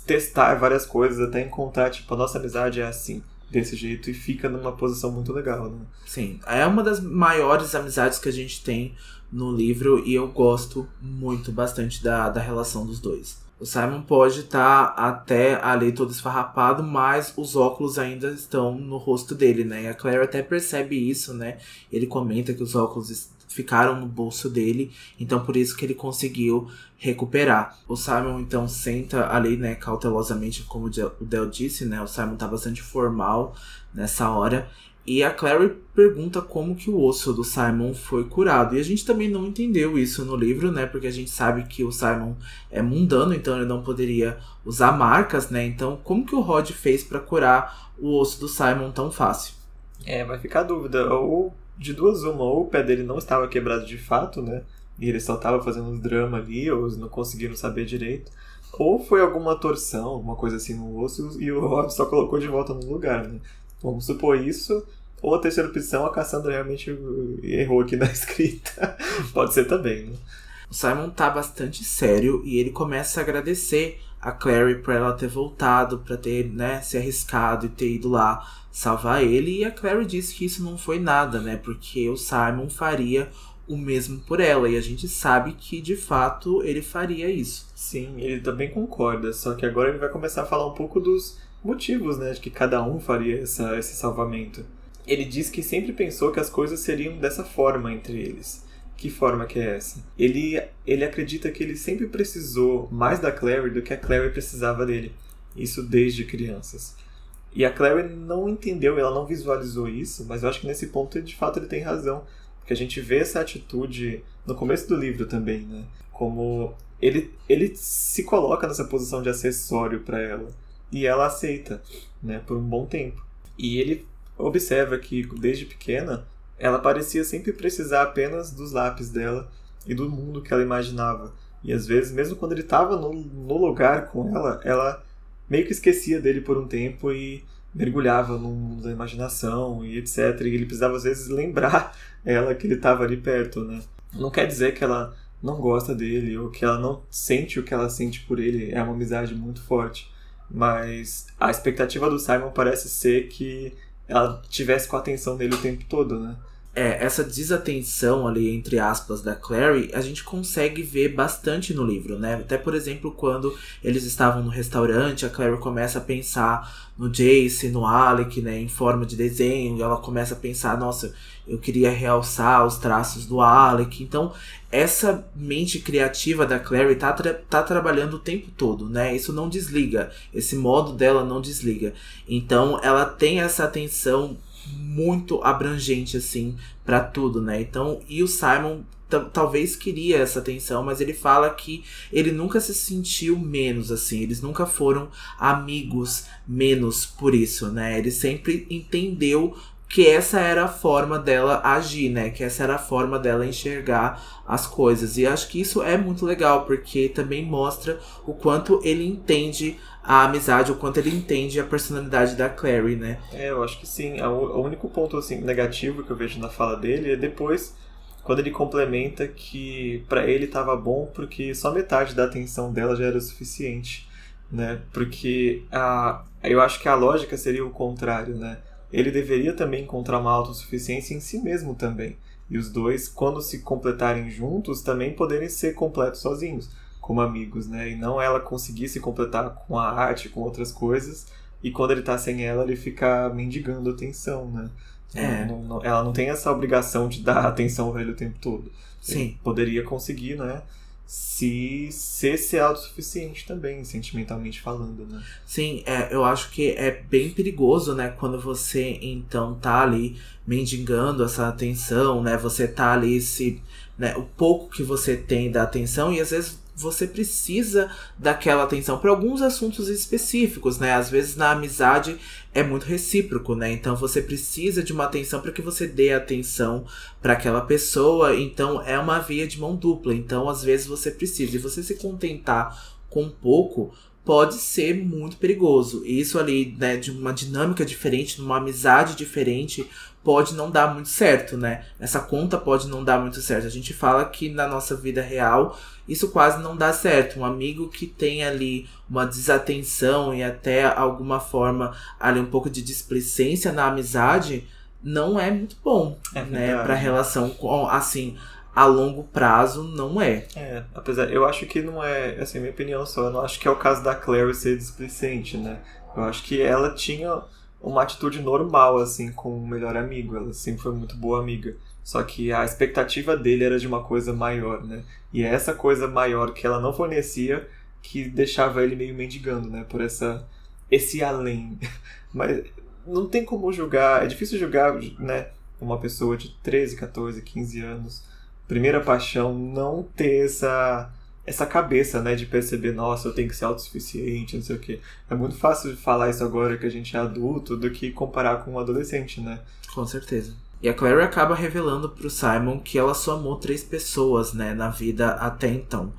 Speaker 2: testar várias coisas até encontrar, tipo, a nossa amizade é assim, desse jeito, e fica numa posição muito legal, né?
Speaker 1: Sim, é uma das maiores amizades que a gente tem no livro e eu gosto muito, bastante da, da relação dos dois. O Simon pode estar tá até ali todo esfarrapado, mas os óculos ainda estão no rosto dele, né? E a Claire até percebe isso, né? Ele comenta que os óculos ficaram no bolso dele, então por isso que ele conseguiu recuperar. O Simon então senta ali, né, cautelosamente, como o Del disse, né? O Simon tá bastante formal nessa hora. E a Clary pergunta como que o osso do Simon foi curado. E a gente também não entendeu isso no livro, né? Porque a gente sabe que o Simon é mundano, então ele não poderia usar marcas, né? Então, como que o Rod fez para curar o osso do Simon tão fácil?
Speaker 2: É, vai ficar a dúvida. Ou de duas uma, ou o pé dele não estava quebrado de fato, né? E ele só estava fazendo um drama ali, ou não conseguiram saber direito. Ou foi alguma torção, alguma coisa assim no osso, e o Rod só colocou de volta no lugar, né? Vamos supor isso. Ou a terceira opção, a Cassandra realmente errou aqui na escrita. Pode ser também, né?
Speaker 1: O Simon tá bastante sério e ele começa a agradecer a Clary por ela ter voltado, para ter, né, se arriscado e ter ido lá salvar ele. E a Clary disse que isso não foi nada, né? Porque o Simon faria o mesmo por ela. E a gente sabe que de fato ele faria isso.
Speaker 2: Sim, ele também concorda. Só que agora ele vai começar a falar um pouco dos motivos, né, de que cada um faria essa, esse salvamento. Ele diz que sempre pensou que as coisas seriam dessa forma entre eles. Que forma que é essa? Ele, ele acredita que ele sempre precisou mais da Clary do que a Clary precisava dele. Isso desde crianças. E a Clary não entendeu, ela não visualizou isso, mas eu acho que nesse ponto de fato ele tem razão. Porque a gente vê essa atitude no começo do livro também, né? Como ele, ele se coloca nessa posição de acessório para ela e ela aceita, né, por um bom tempo. E ele observa que desde pequena ela parecia sempre precisar apenas dos lápis dela e do mundo que ela imaginava. E às vezes, mesmo quando ele estava no, no lugar com ela, ela meio que esquecia dele por um tempo e mergulhava no mundo da imaginação e etc. E ele precisava às vezes lembrar ela que ele estava ali perto, né? Não quer dizer que ela não gosta dele ou que ela não sente o que ela sente por ele. É uma amizade muito forte. Mas a expectativa do Simon parece ser que ela tivesse com a atenção dele o tempo todo, né?
Speaker 1: É, essa desatenção ali, entre aspas, da Clary, a gente consegue ver bastante no livro, né? Até, por exemplo, quando eles estavam no restaurante, a Clary começa a pensar no Jace, no Alec, né? Em forma de desenho, e ela começa a pensar, nossa, eu queria realçar os traços do Alec. Então, essa mente criativa da Clary tá, tra tá trabalhando o tempo todo, né? Isso não desliga. Esse modo dela não desliga. Então, ela tem essa atenção muito abrangente, assim, para tudo, né? Então, e o Simon talvez queria essa atenção, mas ele fala que ele nunca se sentiu menos assim, eles nunca foram amigos menos por isso, né? Ele sempre entendeu que essa era a forma dela agir, né? Que essa era a forma dela enxergar as coisas. E acho que isso é muito legal, porque também mostra o quanto ele entende a amizade, o quanto ele entende a personalidade da Clary, né?
Speaker 2: É, eu acho que sim. O único ponto assim negativo que eu vejo na fala dele é depois quando ele complementa que para ele estava bom porque só metade da atenção dela já era o suficiente, né? Porque a eu acho que a lógica seria o contrário, né? ele deveria também encontrar uma autossuficiência em si mesmo também. E os dois, quando se completarem juntos, também poderem ser completos sozinhos, como amigos, né? E não ela conseguir se completar com a arte, com outras coisas, e quando ele tá sem ela, ele fica mendigando atenção, né? É. Não, não, ela não tem essa obrigação de dar atenção a ele o tempo todo.
Speaker 1: Sim. Ele
Speaker 2: poderia conseguir, né? se ser, ser autossuficiente também, sentimentalmente falando, né?
Speaker 1: Sim, é, eu acho que é bem perigoso, né? Quando você, então, tá ali mendigando essa atenção, né? Você tá ali se... Né, o pouco que você tem da atenção e às vezes você precisa daquela atenção para alguns assuntos específicos, né? Às vezes na amizade é muito recíproco, né? Então você precisa de uma atenção para que você dê atenção para aquela pessoa, então é uma via de mão dupla. Então às vezes você precisa e você se contentar com pouco pode ser muito perigoso. E isso ali, né, de uma dinâmica diferente, de uma amizade diferente, pode não dar muito certo, né? Essa conta pode não dar muito certo. A gente fala que na nossa vida real isso quase não dá certo. Um amigo que tem ali uma desatenção e até alguma forma ali um pouco de displicência na amizade não é muito bom, é né, para relação com assim a longo prazo não é.
Speaker 2: É, apesar, eu acho que não é, assim, minha opinião só, eu não acho que é o caso da Clary ser displicente, né? Eu acho que ela tinha uma atitude normal, assim, com o melhor amigo, ela sempre foi muito boa amiga. Só que a expectativa dele era de uma coisa maior, né? E é essa coisa maior que ela não fornecia que deixava ele meio mendigando, né? Por essa esse além. Mas não tem como julgar, é difícil julgar, né, uma pessoa de 13, 14, 15 anos primeira paixão não ter essa essa cabeça, né, de perceber, nossa, eu tenho que ser autossuficiente, não sei o quê. É muito fácil de falar isso agora que a gente é adulto do que comparar com um adolescente, né?
Speaker 1: Com certeza. E a Clary acaba revelando pro Simon que ela só amou três pessoas, né, na vida até então.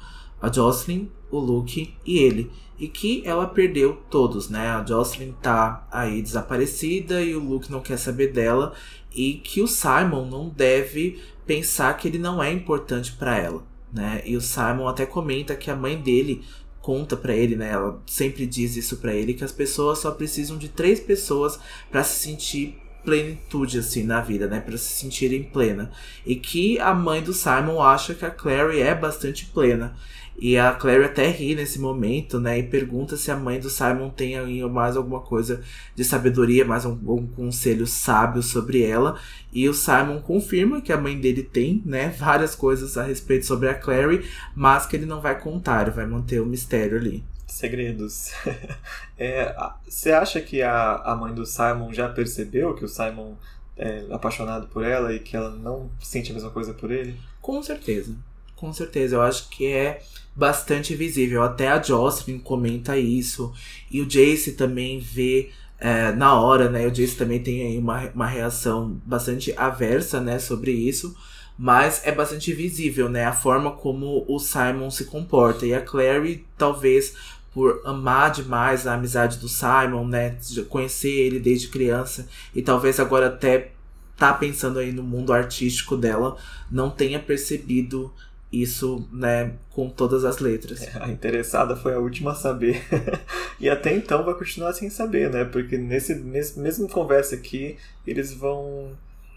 Speaker 1: A Jocelyn, o Luke e ele. E que ela perdeu todos, né? A Jocelyn tá aí desaparecida e o Luke não quer saber dela. E que o Simon não deve pensar que ele não é importante para ela, né? E o Simon até comenta que a mãe dele conta para ele, né? Ela sempre diz isso para ele que as pessoas só precisam de três pessoas para se sentir plenitude assim na vida, né, para se sentirem plena. E que a mãe do Simon acha que a Clary é bastante plena. E a Clary até ri nesse momento, né? E pergunta se a mãe do Simon tem aí mais alguma coisa de sabedoria, mais um, um, conselho sábio sobre ela. E o Simon confirma que a mãe dele tem, né? Várias coisas a respeito sobre a Clary, mas que ele não vai contar, vai manter o mistério ali.
Speaker 2: Segredos. é, você acha que a, a mãe do Simon já percebeu que o Simon é apaixonado por ela e que ela não sente a mesma coisa por ele?
Speaker 1: Com certeza. Com certeza. Eu acho que é bastante visível. Até a Jocelyn comenta isso. E o Jace também vê é, na hora, né? O Jace também tem aí uma, uma reação bastante aversa, né, sobre isso. Mas é bastante visível, né? A forma como o Simon se comporta. E a Clary, talvez por amar demais a amizade do Simon, né? Conhecer ele desde criança. E talvez agora até tá pensando aí no mundo artístico dela, não tenha percebido isso, né, com todas as letras.
Speaker 2: É, a interessada foi a última a saber. e até então vai continuar sem saber, né? Porque nesse mesmo, conversa aqui, eles vão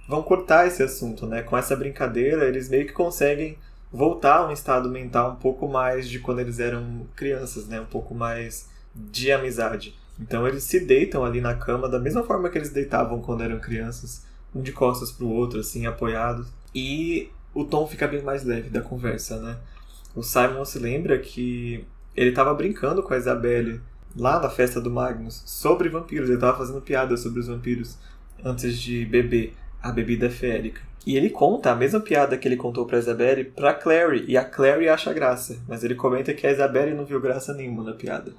Speaker 2: vão cortar esse assunto, né? Com essa brincadeira, eles meio que conseguem voltar a um estado mental um pouco mais de quando eles eram crianças, né? Um pouco mais de amizade. Então eles se deitam ali na cama da mesma forma que eles deitavam quando eram crianças, um de costas pro outro, assim, apoiados. E o tom fica bem mais leve da conversa, né? O Simon se lembra que ele estava brincando com a Isabelle lá na festa do Magnus sobre vampiros. Ele estava fazendo piada sobre os vampiros antes de beber a bebida férica. E ele conta a mesma piada que ele contou para Isabelle para Clary e a Clary acha graça, mas ele comenta que a Isabelle não viu graça nenhuma na piada.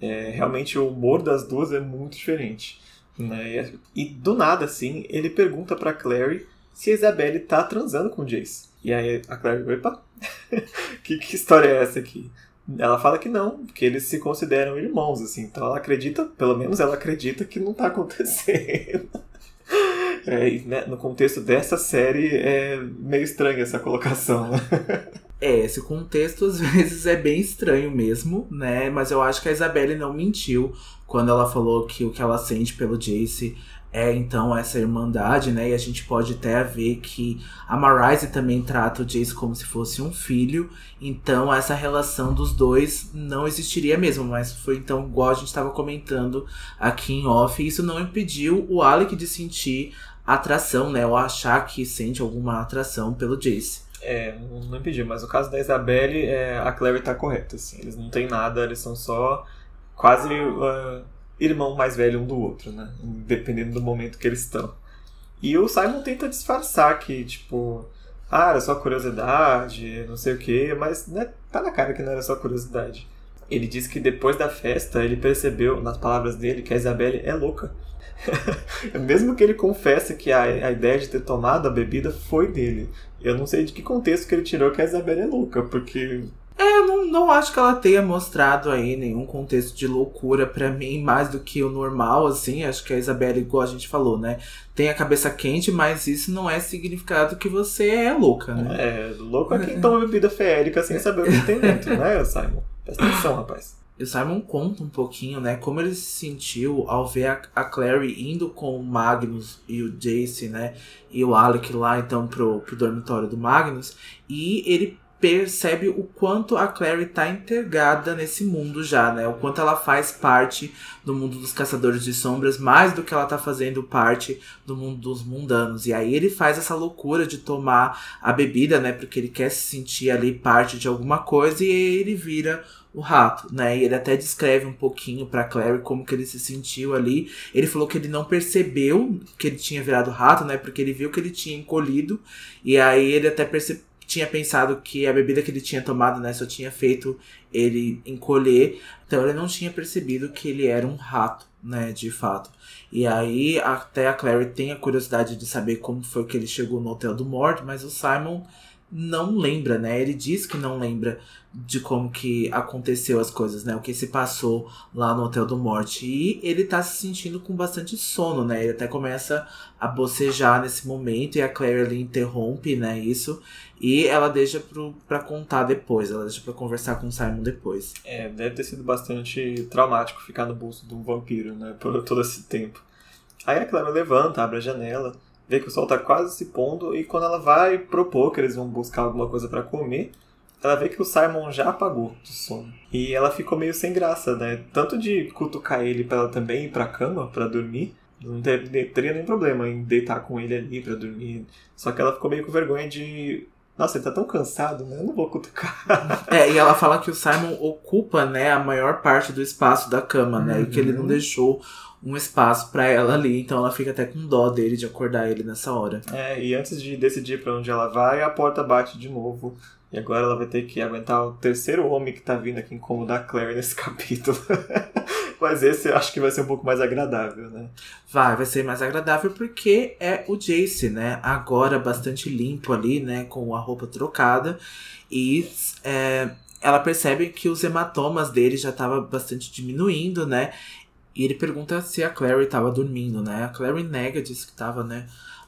Speaker 2: É, realmente o humor das duas é muito diferente. Né? E do nada, assim, ele pergunta para Clary se a Isabelle tá transando com o Jace. E aí a Claire, opa, que, que história é essa aqui? Ela fala que não, porque eles se consideram irmãos, assim. Então ela acredita, pelo menos ela acredita que não tá acontecendo. É, né, no contexto dessa série é meio estranha essa colocação.
Speaker 1: É, esse contexto às vezes é bem estranho mesmo, né? Mas eu acho que a Isabelle não mentiu quando ela falou que o que ela sente pelo Jace é então essa irmandade, né? E a gente pode até ver que a Marise também trata o Jace como se fosse um filho. Então essa relação dos dois não existiria mesmo, mas foi então igual a gente estava comentando aqui em off. E isso não impediu o Alec de sentir atração, né? Ou achar que sente alguma atração pelo Jace.
Speaker 2: É, não impediu, mas no caso da Isabelle, é, a Clary tá correta, assim. Eles não têm nada, eles são só quase... Uh irmão mais velho um do outro, né? Dependendo do momento que eles estão. E o Simon tenta disfarçar que, tipo, ah, era só curiosidade, não sei o quê, mas né, tá na cara que não era só curiosidade. Ele diz que depois da festa ele percebeu, nas palavras dele, que a Isabelle é louca. Mesmo que ele confesse que a, a ideia de ter tomado a bebida foi dele. Eu não sei de que contexto que ele tirou que a Isabelle é louca, porque
Speaker 1: É, eu não, não acho que ela tenha mostrado aí nenhum contexto de loucura para mim, mais do que o normal, assim. Acho que a Isabela, igual a gente falou, né? Tem a cabeça quente, mas isso não é significado que você é louca, né?
Speaker 2: É, louco é quem toma bebida feérica sem saber o que tem dentro, né, Simon? Presta atenção, rapaz.
Speaker 1: E o Simon conta um pouquinho, né, como ele se sentiu ao ver a, a Clary indo com o Magnus e o Jace, né, e o Alec lá, então, pro, pro dormitório do Magnus. E ele percebe o quanto a Clary tá integrada nesse mundo já, né? O quanto ela faz parte do mundo dos caçadores de sombras, mais do que ela tá fazendo parte do mundo dos mundanos. E aí ele faz essa loucura de tomar a bebida, né? Porque ele quer se sentir ali parte de alguma coisa e ele vira o rato, né? E ele até descreve um pouquinho para Clary como que ele se sentiu ali. Ele falou que ele não percebeu que ele tinha virado rato, né? Porque ele viu que ele tinha encolhido e aí ele até percebeu tinha pensado que a bebida que ele tinha tomado, né, só tinha feito ele encolher. Então ele não tinha percebido que ele era um rato, né, de fato. E aí até a Clary tem a curiosidade de saber como foi que ele chegou no hotel do Mort, mas o Simon não lembra, né? Ele diz que não lembra de como que aconteceu as coisas, né? O que se passou lá no Hotel do Morte. E ele tá se sentindo com bastante sono, né? Ele até começa a bocejar nesse momento e a Claire ali interrompe, né? Isso. E ela deixa pro, pra contar depois, ela deixa pra conversar com o Simon depois.
Speaker 2: É, deve ter sido bastante traumático ficar no bolso de um vampiro, né? Por todo esse tempo. Aí a Clara levanta, abre a janela, vê que o sol tá quase se pondo, e quando ela vai propor que eles vão buscar alguma coisa para comer, ela vê que o Simon já apagou do sono. E ela ficou meio sem graça, né? Tanto de cutucar ele para ela também ir pra cama para dormir, não teria, nenhum problema em deitar com ele ali para dormir. Só que ela ficou meio com vergonha de nossa, ele tá tão cansado, né? Eu não vou cutucar.
Speaker 1: É, e ela fala que o Simon ocupa, né, a maior parte do espaço da cama, né? Uhum. E que ele não uhum. deixou um espaço para ela ali, então ela fica até com dó dele de acordar ele nessa hora.
Speaker 2: É, e antes de decidir para onde ela vai, a porta bate de novo. E agora ela vai ter que aguentar o terceiro homem que tá vindo aqui incomodar a Claire nesse capítulo. Mas esse eu acho que vai ser um pouco mais agradável, né?
Speaker 1: Vai, vai ser mais agradável porque é o Jace, né? Agora bastante limpo ali, né? Com a roupa trocada. E é, ela percebe que os hematomas dele já estavam bastante diminuindo, né? E ele pergunta se a Clary estava dormindo, né? A Clary nega, diz que estava, né?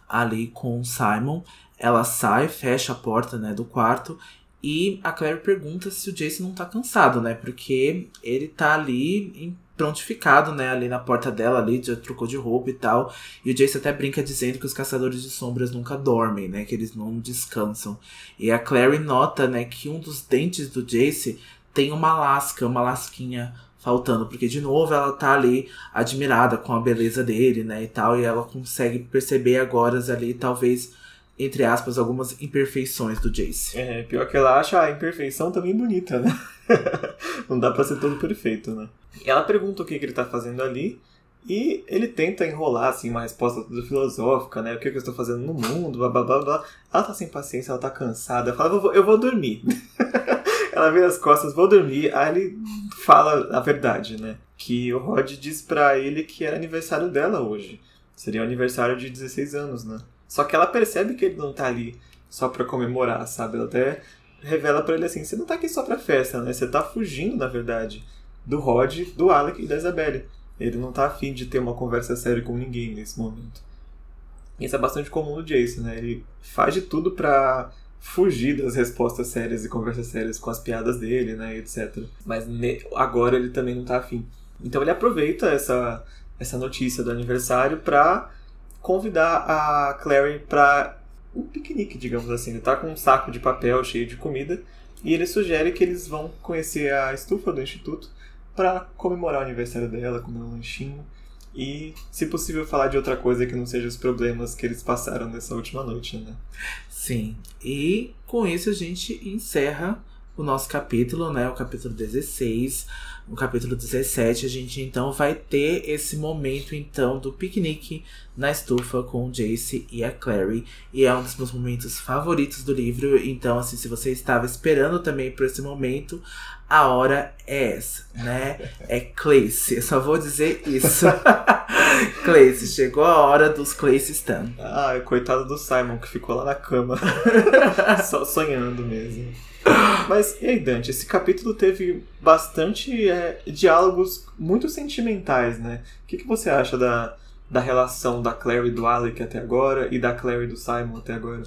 Speaker 1: Ali com o Simon. Ela sai, fecha a porta, né? Do quarto e a Claire pergunta se o Jace não tá cansado, né? Porque ele tá ali prontificado, né, ali na porta dela, ali, já trocou de roupa e tal. E o Jace até brinca dizendo que os caçadores de sombras nunca dormem, né, que eles não descansam. E a Clary nota, né, que um dos dentes do Jace tem uma lasca, uma lasquinha faltando, porque de novo ela tá ali admirada com a beleza dele, né, e tal, e ela consegue perceber agora ali talvez entre aspas, algumas imperfeições do Jace.
Speaker 2: É, pior que ela acha a imperfeição também bonita, né? Não dá pra ser todo perfeito, né? Ela pergunta o que, que ele tá fazendo ali. E ele tenta enrolar, assim, uma resposta toda filosófica, né? O que, que eu estou fazendo no mundo, blá blá blá blá. Ela tá sem paciência, ela tá cansada. Ela fala, eu vou, eu vou dormir. ela vira as costas, vou dormir. Aí ele fala a verdade, né? Que o Rod diz pra ele que era aniversário dela hoje. Seria o aniversário de 16 anos, né? Só que ela percebe que ele não tá ali só pra comemorar, sabe? Ela até revela para ele assim: você não tá aqui só pra festa, né? Você tá fugindo, na verdade, do Rod, do Alec e da Isabelle. Ele não tá afim de ter uma conversa séria com ninguém nesse momento. Isso é bastante comum no Jason, né? Ele faz de tudo pra fugir das respostas sérias e conversas sérias com as piadas dele, né, etc. Mas agora ele também não tá afim. Então ele aproveita essa, essa notícia do aniversário pra convidar a Clary para um piquenique, digamos assim. Ele tá com um saco de papel cheio de comida e ele sugere que eles vão conhecer a estufa do instituto para comemorar o aniversário dela, comer um lanchinho e, se possível, falar de outra coisa que não seja os problemas que eles passaram nessa última noite, né?
Speaker 1: Sim. E com isso a gente encerra o nosso capítulo, né? O capítulo 16 no capítulo 17, a gente então vai ter esse momento então do piquenique na estufa com o Jace e a Clary. E é um dos meus momentos favoritos do livro. Então, assim, se você estava esperando também por esse momento, a hora é essa, né? É Clace. Eu só vou dizer isso. Clace, chegou a hora dos Clace Stan.
Speaker 2: Ah, coitado do Simon que ficou lá na cama. só sonhando mesmo. Mas, e aí, Dante, esse capítulo teve bastante é, diálogos muito sentimentais, né? O que, que você acha da, da relação da Claire e do Alec até agora e da Claire e do Simon até agora?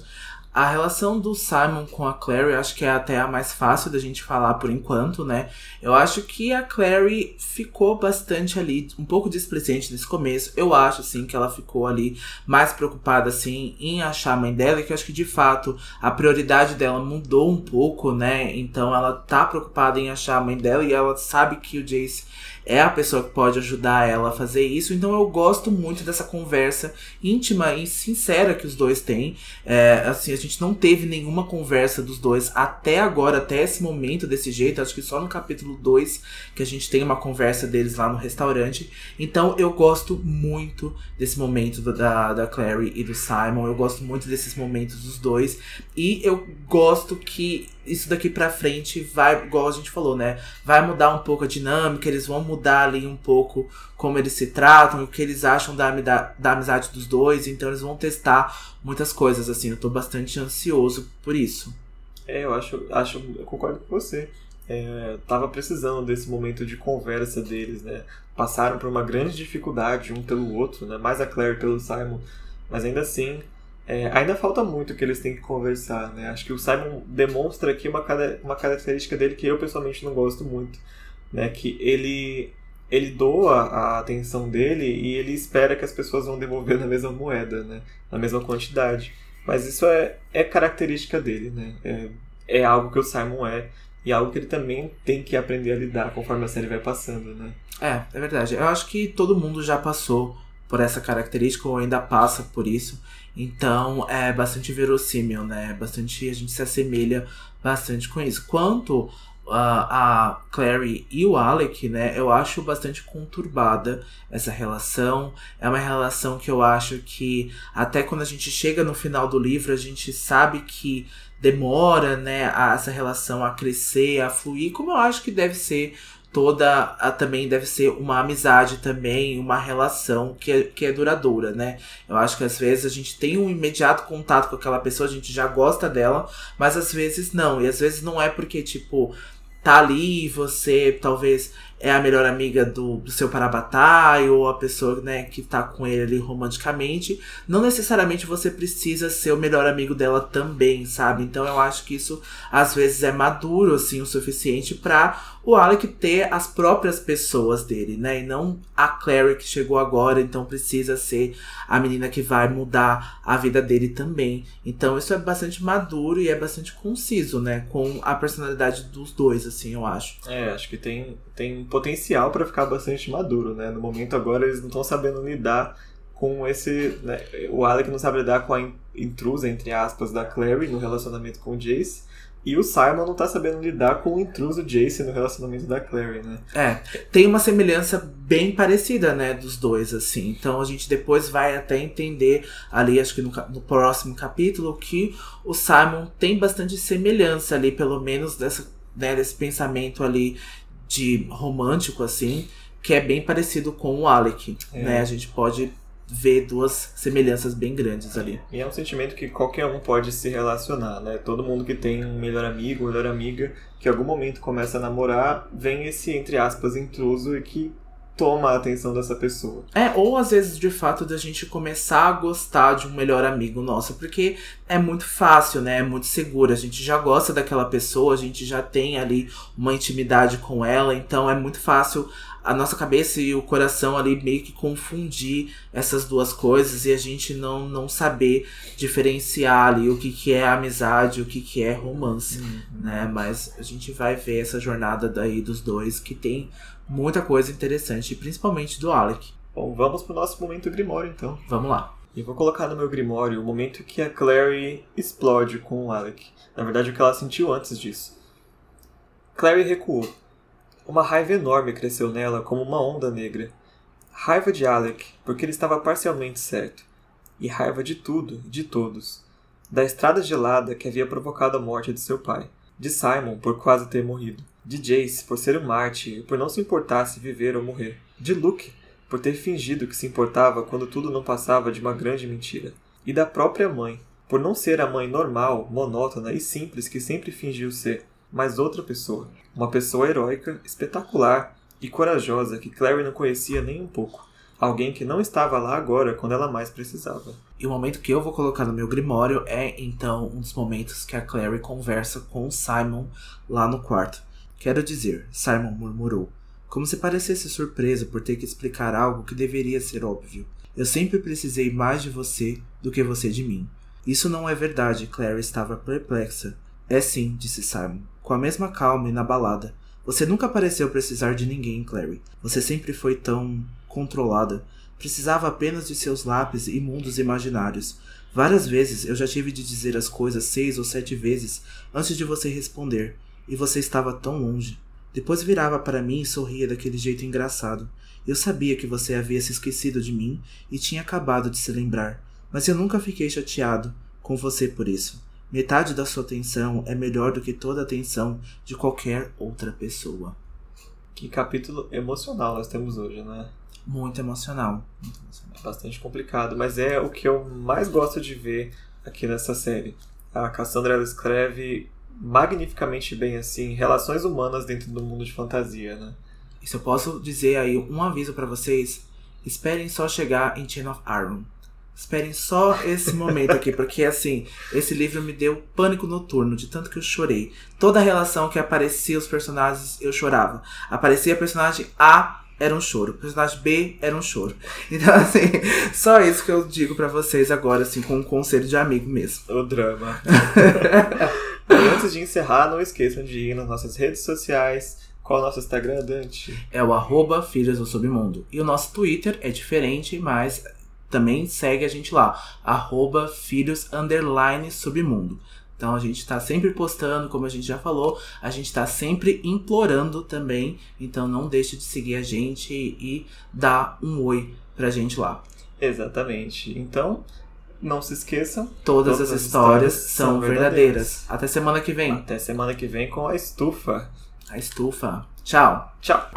Speaker 1: A relação do Simon com a Clary acho que é até a mais fácil da gente falar por enquanto, né? Eu acho que a Clary ficou bastante ali, um pouco displicente nesse começo. Eu acho, assim, que ela ficou ali mais preocupada, assim, em achar a mãe dela. Que eu acho que, de fato, a prioridade dela mudou um pouco, né? Então ela tá preocupada em achar a mãe dela e ela sabe que o Jace é a pessoa que pode ajudar ela a fazer isso. Então eu gosto muito dessa conversa íntima e sincera que os dois têm. É, assim, a gente não teve nenhuma conversa dos dois até agora, até esse momento desse jeito. Acho que só no capítulo 2 que a gente tem uma conversa deles lá no restaurante. Então eu gosto muito desse momento da, da Clary e do Simon. Eu gosto muito desses momentos dos dois. E eu gosto que isso daqui pra frente vai, igual a gente falou, né? Vai mudar um pouco a dinâmica, eles vão mudar ali um pouco como eles se tratam, o que eles acham da, da, amizade dos dois, então eles vão testar muitas coisas, assim. Eu tô bastante ansioso por isso.
Speaker 2: É, eu acho, acho eu concordo com você. É, tava precisando desse momento de conversa deles, né? Passaram por uma grande dificuldade um pelo outro, né? Mais a Claire pelo Simon, mas ainda assim é, ainda falta muito que eles têm que conversar, né? Acho que o Simon demonstra aqui uma, uma característica dele que eu pessoalmente não gosto muito, né? Que ele ele doa a atenção dele e ele espera que as pessoas vão devolver na mesma moeda, né? Na mesma quantidade. Mas isso é, é característica dele, né? É, é algo que o Simon é e algo que ele também tem que aprender a lidar conforme a série vai passando, né?
Speaker 1: É, é verdade. Eu acho que todo mundo já passou por essa característica ou ainda passa por isso. Então é bastante verossímil, né? Bastante a gente se assemelha bastante com isso. Quanto a, a Clary e o Alec, né? Eu acho bastante conturbada essa relação. É uma relação que eu acho que até quando a gente chega no final do livro, a gente sabe que demora, né, a, essa relação a crescer, a fluir, como eu acho que deve ser toda a, também deve ser uma amizade também, uma relação que é, que é duradoura, né? Eu acho que às vezes a gente tem um imediato contato com aquela pessoa, a gente já gosta dela, mas às vezes não. E às vezes não é porque, tipo, tá ali e você talvez é a melhor amiga do, do seu parabatai ou a pessoa né, que tá com ele ali romanticamente, não necessariamente você precisa ser o melhor amigo dela também, sabe? Então eu acho que isso às vezes é maduro assim o suficiente para o Alec ter as próprias pessoas dele, né? E não a Clary que chegou agora, então precisa ser a menina que vai mudar a vida dele também. Então isso é bastante maduro e é bastante conciso, né? Com a personalidade dos dois, assim, eu acho.
Speaker 2: É, acho que tem, tem potencial para ficar bastante maduro, né? No momento agora eles não estão sabendo lidar com esse. Né? O Alec não sabe lidar com a intrusa, entre aspas, da Clary no relacionamento com o Jace. E o Simon não tá sabendo lidar com o intruso Jace no relacionamento da Clary, né?
Speaker 1: É, tem uma semelhança bem parecida, né, dos dois, assim. Então a gente depois vai até entender ali, acho que no, no próximo capítulo, que o Simon tem bastante semelhança ali, pelo menos dessa, né, desse pensamento ali de romântico, assim, que é bem parecido com o Alec, é. né? A gente pode vê duas semelhanças bem grandes ali.
Speaker 2: E é um sentimento que qualquer um pode se relacionar, né? Todo mundo que tem um melhor amigo, melhor amiga, que em algum momento começa a namorar, vem esse, entre aspas, intruso e que toma a atenção dessa pessoa.
Speaker 1: É, ou às vezes de fato da gente começar a gostar de um melhor amigo nosso, porque é muito fácil, né? É muito seguro. A gente já gosta daquela pessoa, a gente já tem ali uma intimidade com ela, então é muito fácil a nossa cabeça e o coração ali meio que confundir essas duas coisas e a gente não, não saber diferenciar ali o que, que é amizade, o que, que é romance, uhum. né? Mas a gente vai ver essa jornada daí dos dois que tem muita coisa interessante, principalmente do Alec.
Speaker 2: Bom, vamos pro nosso momento Grimório então.
Speaker 1: Vamos lá.
Speaker 2: E vou colocar no meu Grimório o momento que a Clary explode com o Alec. Na verdade, o que ela sentiu antes disso. Clary recuou uma raiva enorme cresceu nela como uma onda negra. Raiva de Alec, porque ele estava parcialmente certo. E raiva de tudo de todos. Da estrada gelada que havia provocado a morte de seu pai. De Simon, por quase ter morrido. De Jace, por ser um mártir e por não se importar se viver ou morrer. De Luke, por ter fingido que se importava quando tudo não passava de uma grande mentira. E da própria mãe, por não ser a mãe normal, monótona e simples que sempre fingiu ser, mas outra pessoa. Uma pessoa heróica, espetacular e corajosa que Clary não conhecia nem um pouco. Alguém que não estava lá agora quando ela mais precisava.
Speaker 1: E o momento que eu vou colocar no meu grimório é então um dos momentos que a Clary conversa com Simon lá no quarto. Quero dizer, Simon murmurou, como se parecesse surpreso por ter que explicar algo que deveria ser óbvio. Eu sempre precisei mais de você do que você de mim. Isso não é verdade, Clary estava perplexa. É sim, disse Simon, com a mesma calma e na balada. Você nunca pareceu precisar de ninguém, Clary. Você sempre foi tão controlada. Precisava apenas de seus lápis e mundos imaginários. Várias vezes eu já tive de dizer as coisas seis ou sete vezes antes de você responder, e você estava tão longe. Depois virava para mim e sorria daquele jeito engraçado. Eu sabia que você havia se esquecido de mim e tinha acabado de se lembrar, mas eu nunca fiquei chateado com você por isso. Metade da sua atenção é melhor do que toda a atenção de qualquer outra pessoa.
Speaker 2: Que capítulo emocional nós temos hoje, né?
Speaker 1: Muito emocional. Muito emocional.
Speaker 2: É bastante complicado, mas é o que eu mais gosto de ver aqui nessa série. A Cassandra ela escreve magnificamente bem assim relações humanas dentro do mundo de fantasia, né?
Speaker 1: E se eu posso dizer aí um aviso para vocês, esperem só chegar em Chain of Iron. Esperem só esse momento aqui, porque assim, esse livro me deu pânico noturno, de tanto que eu chorei. Toda a relação que aparecia os personagens, eu chorava. Aparecia a personagem A, era um choro. Personagem B era um choro. Então, assim, só isso que eu digo para vocês agora, assim, com um conselho de amigo mesmo.
Speaker 2: O drama. e antes de encerrar, não esqueçam de ir nas nossas redes sociais. Qual é o nosso Instagram, Dante?
Speaker 1: É o arroba Filhos do Submundo. E o nosso Twitter é diferente, mas também segue a gente lá. Arroba Filhos Underline Submundo. Então a gente está sempre postando, como a gente já falou, a gente está sempre implorando também. Então não deixe de seguir a gente e dar um oi pra gente lá.
Speaker 2: Exatamente. Então, não se esqueçam.
Speaker 1: Todas, todas as histórias, histórias são verdadeiras. verdadeiras. Até semana que vem.
Speaker 2: Até semana que vem com a estufa.
Speaker 1: A estufa. Tchau.
Speaker 2: Tchau.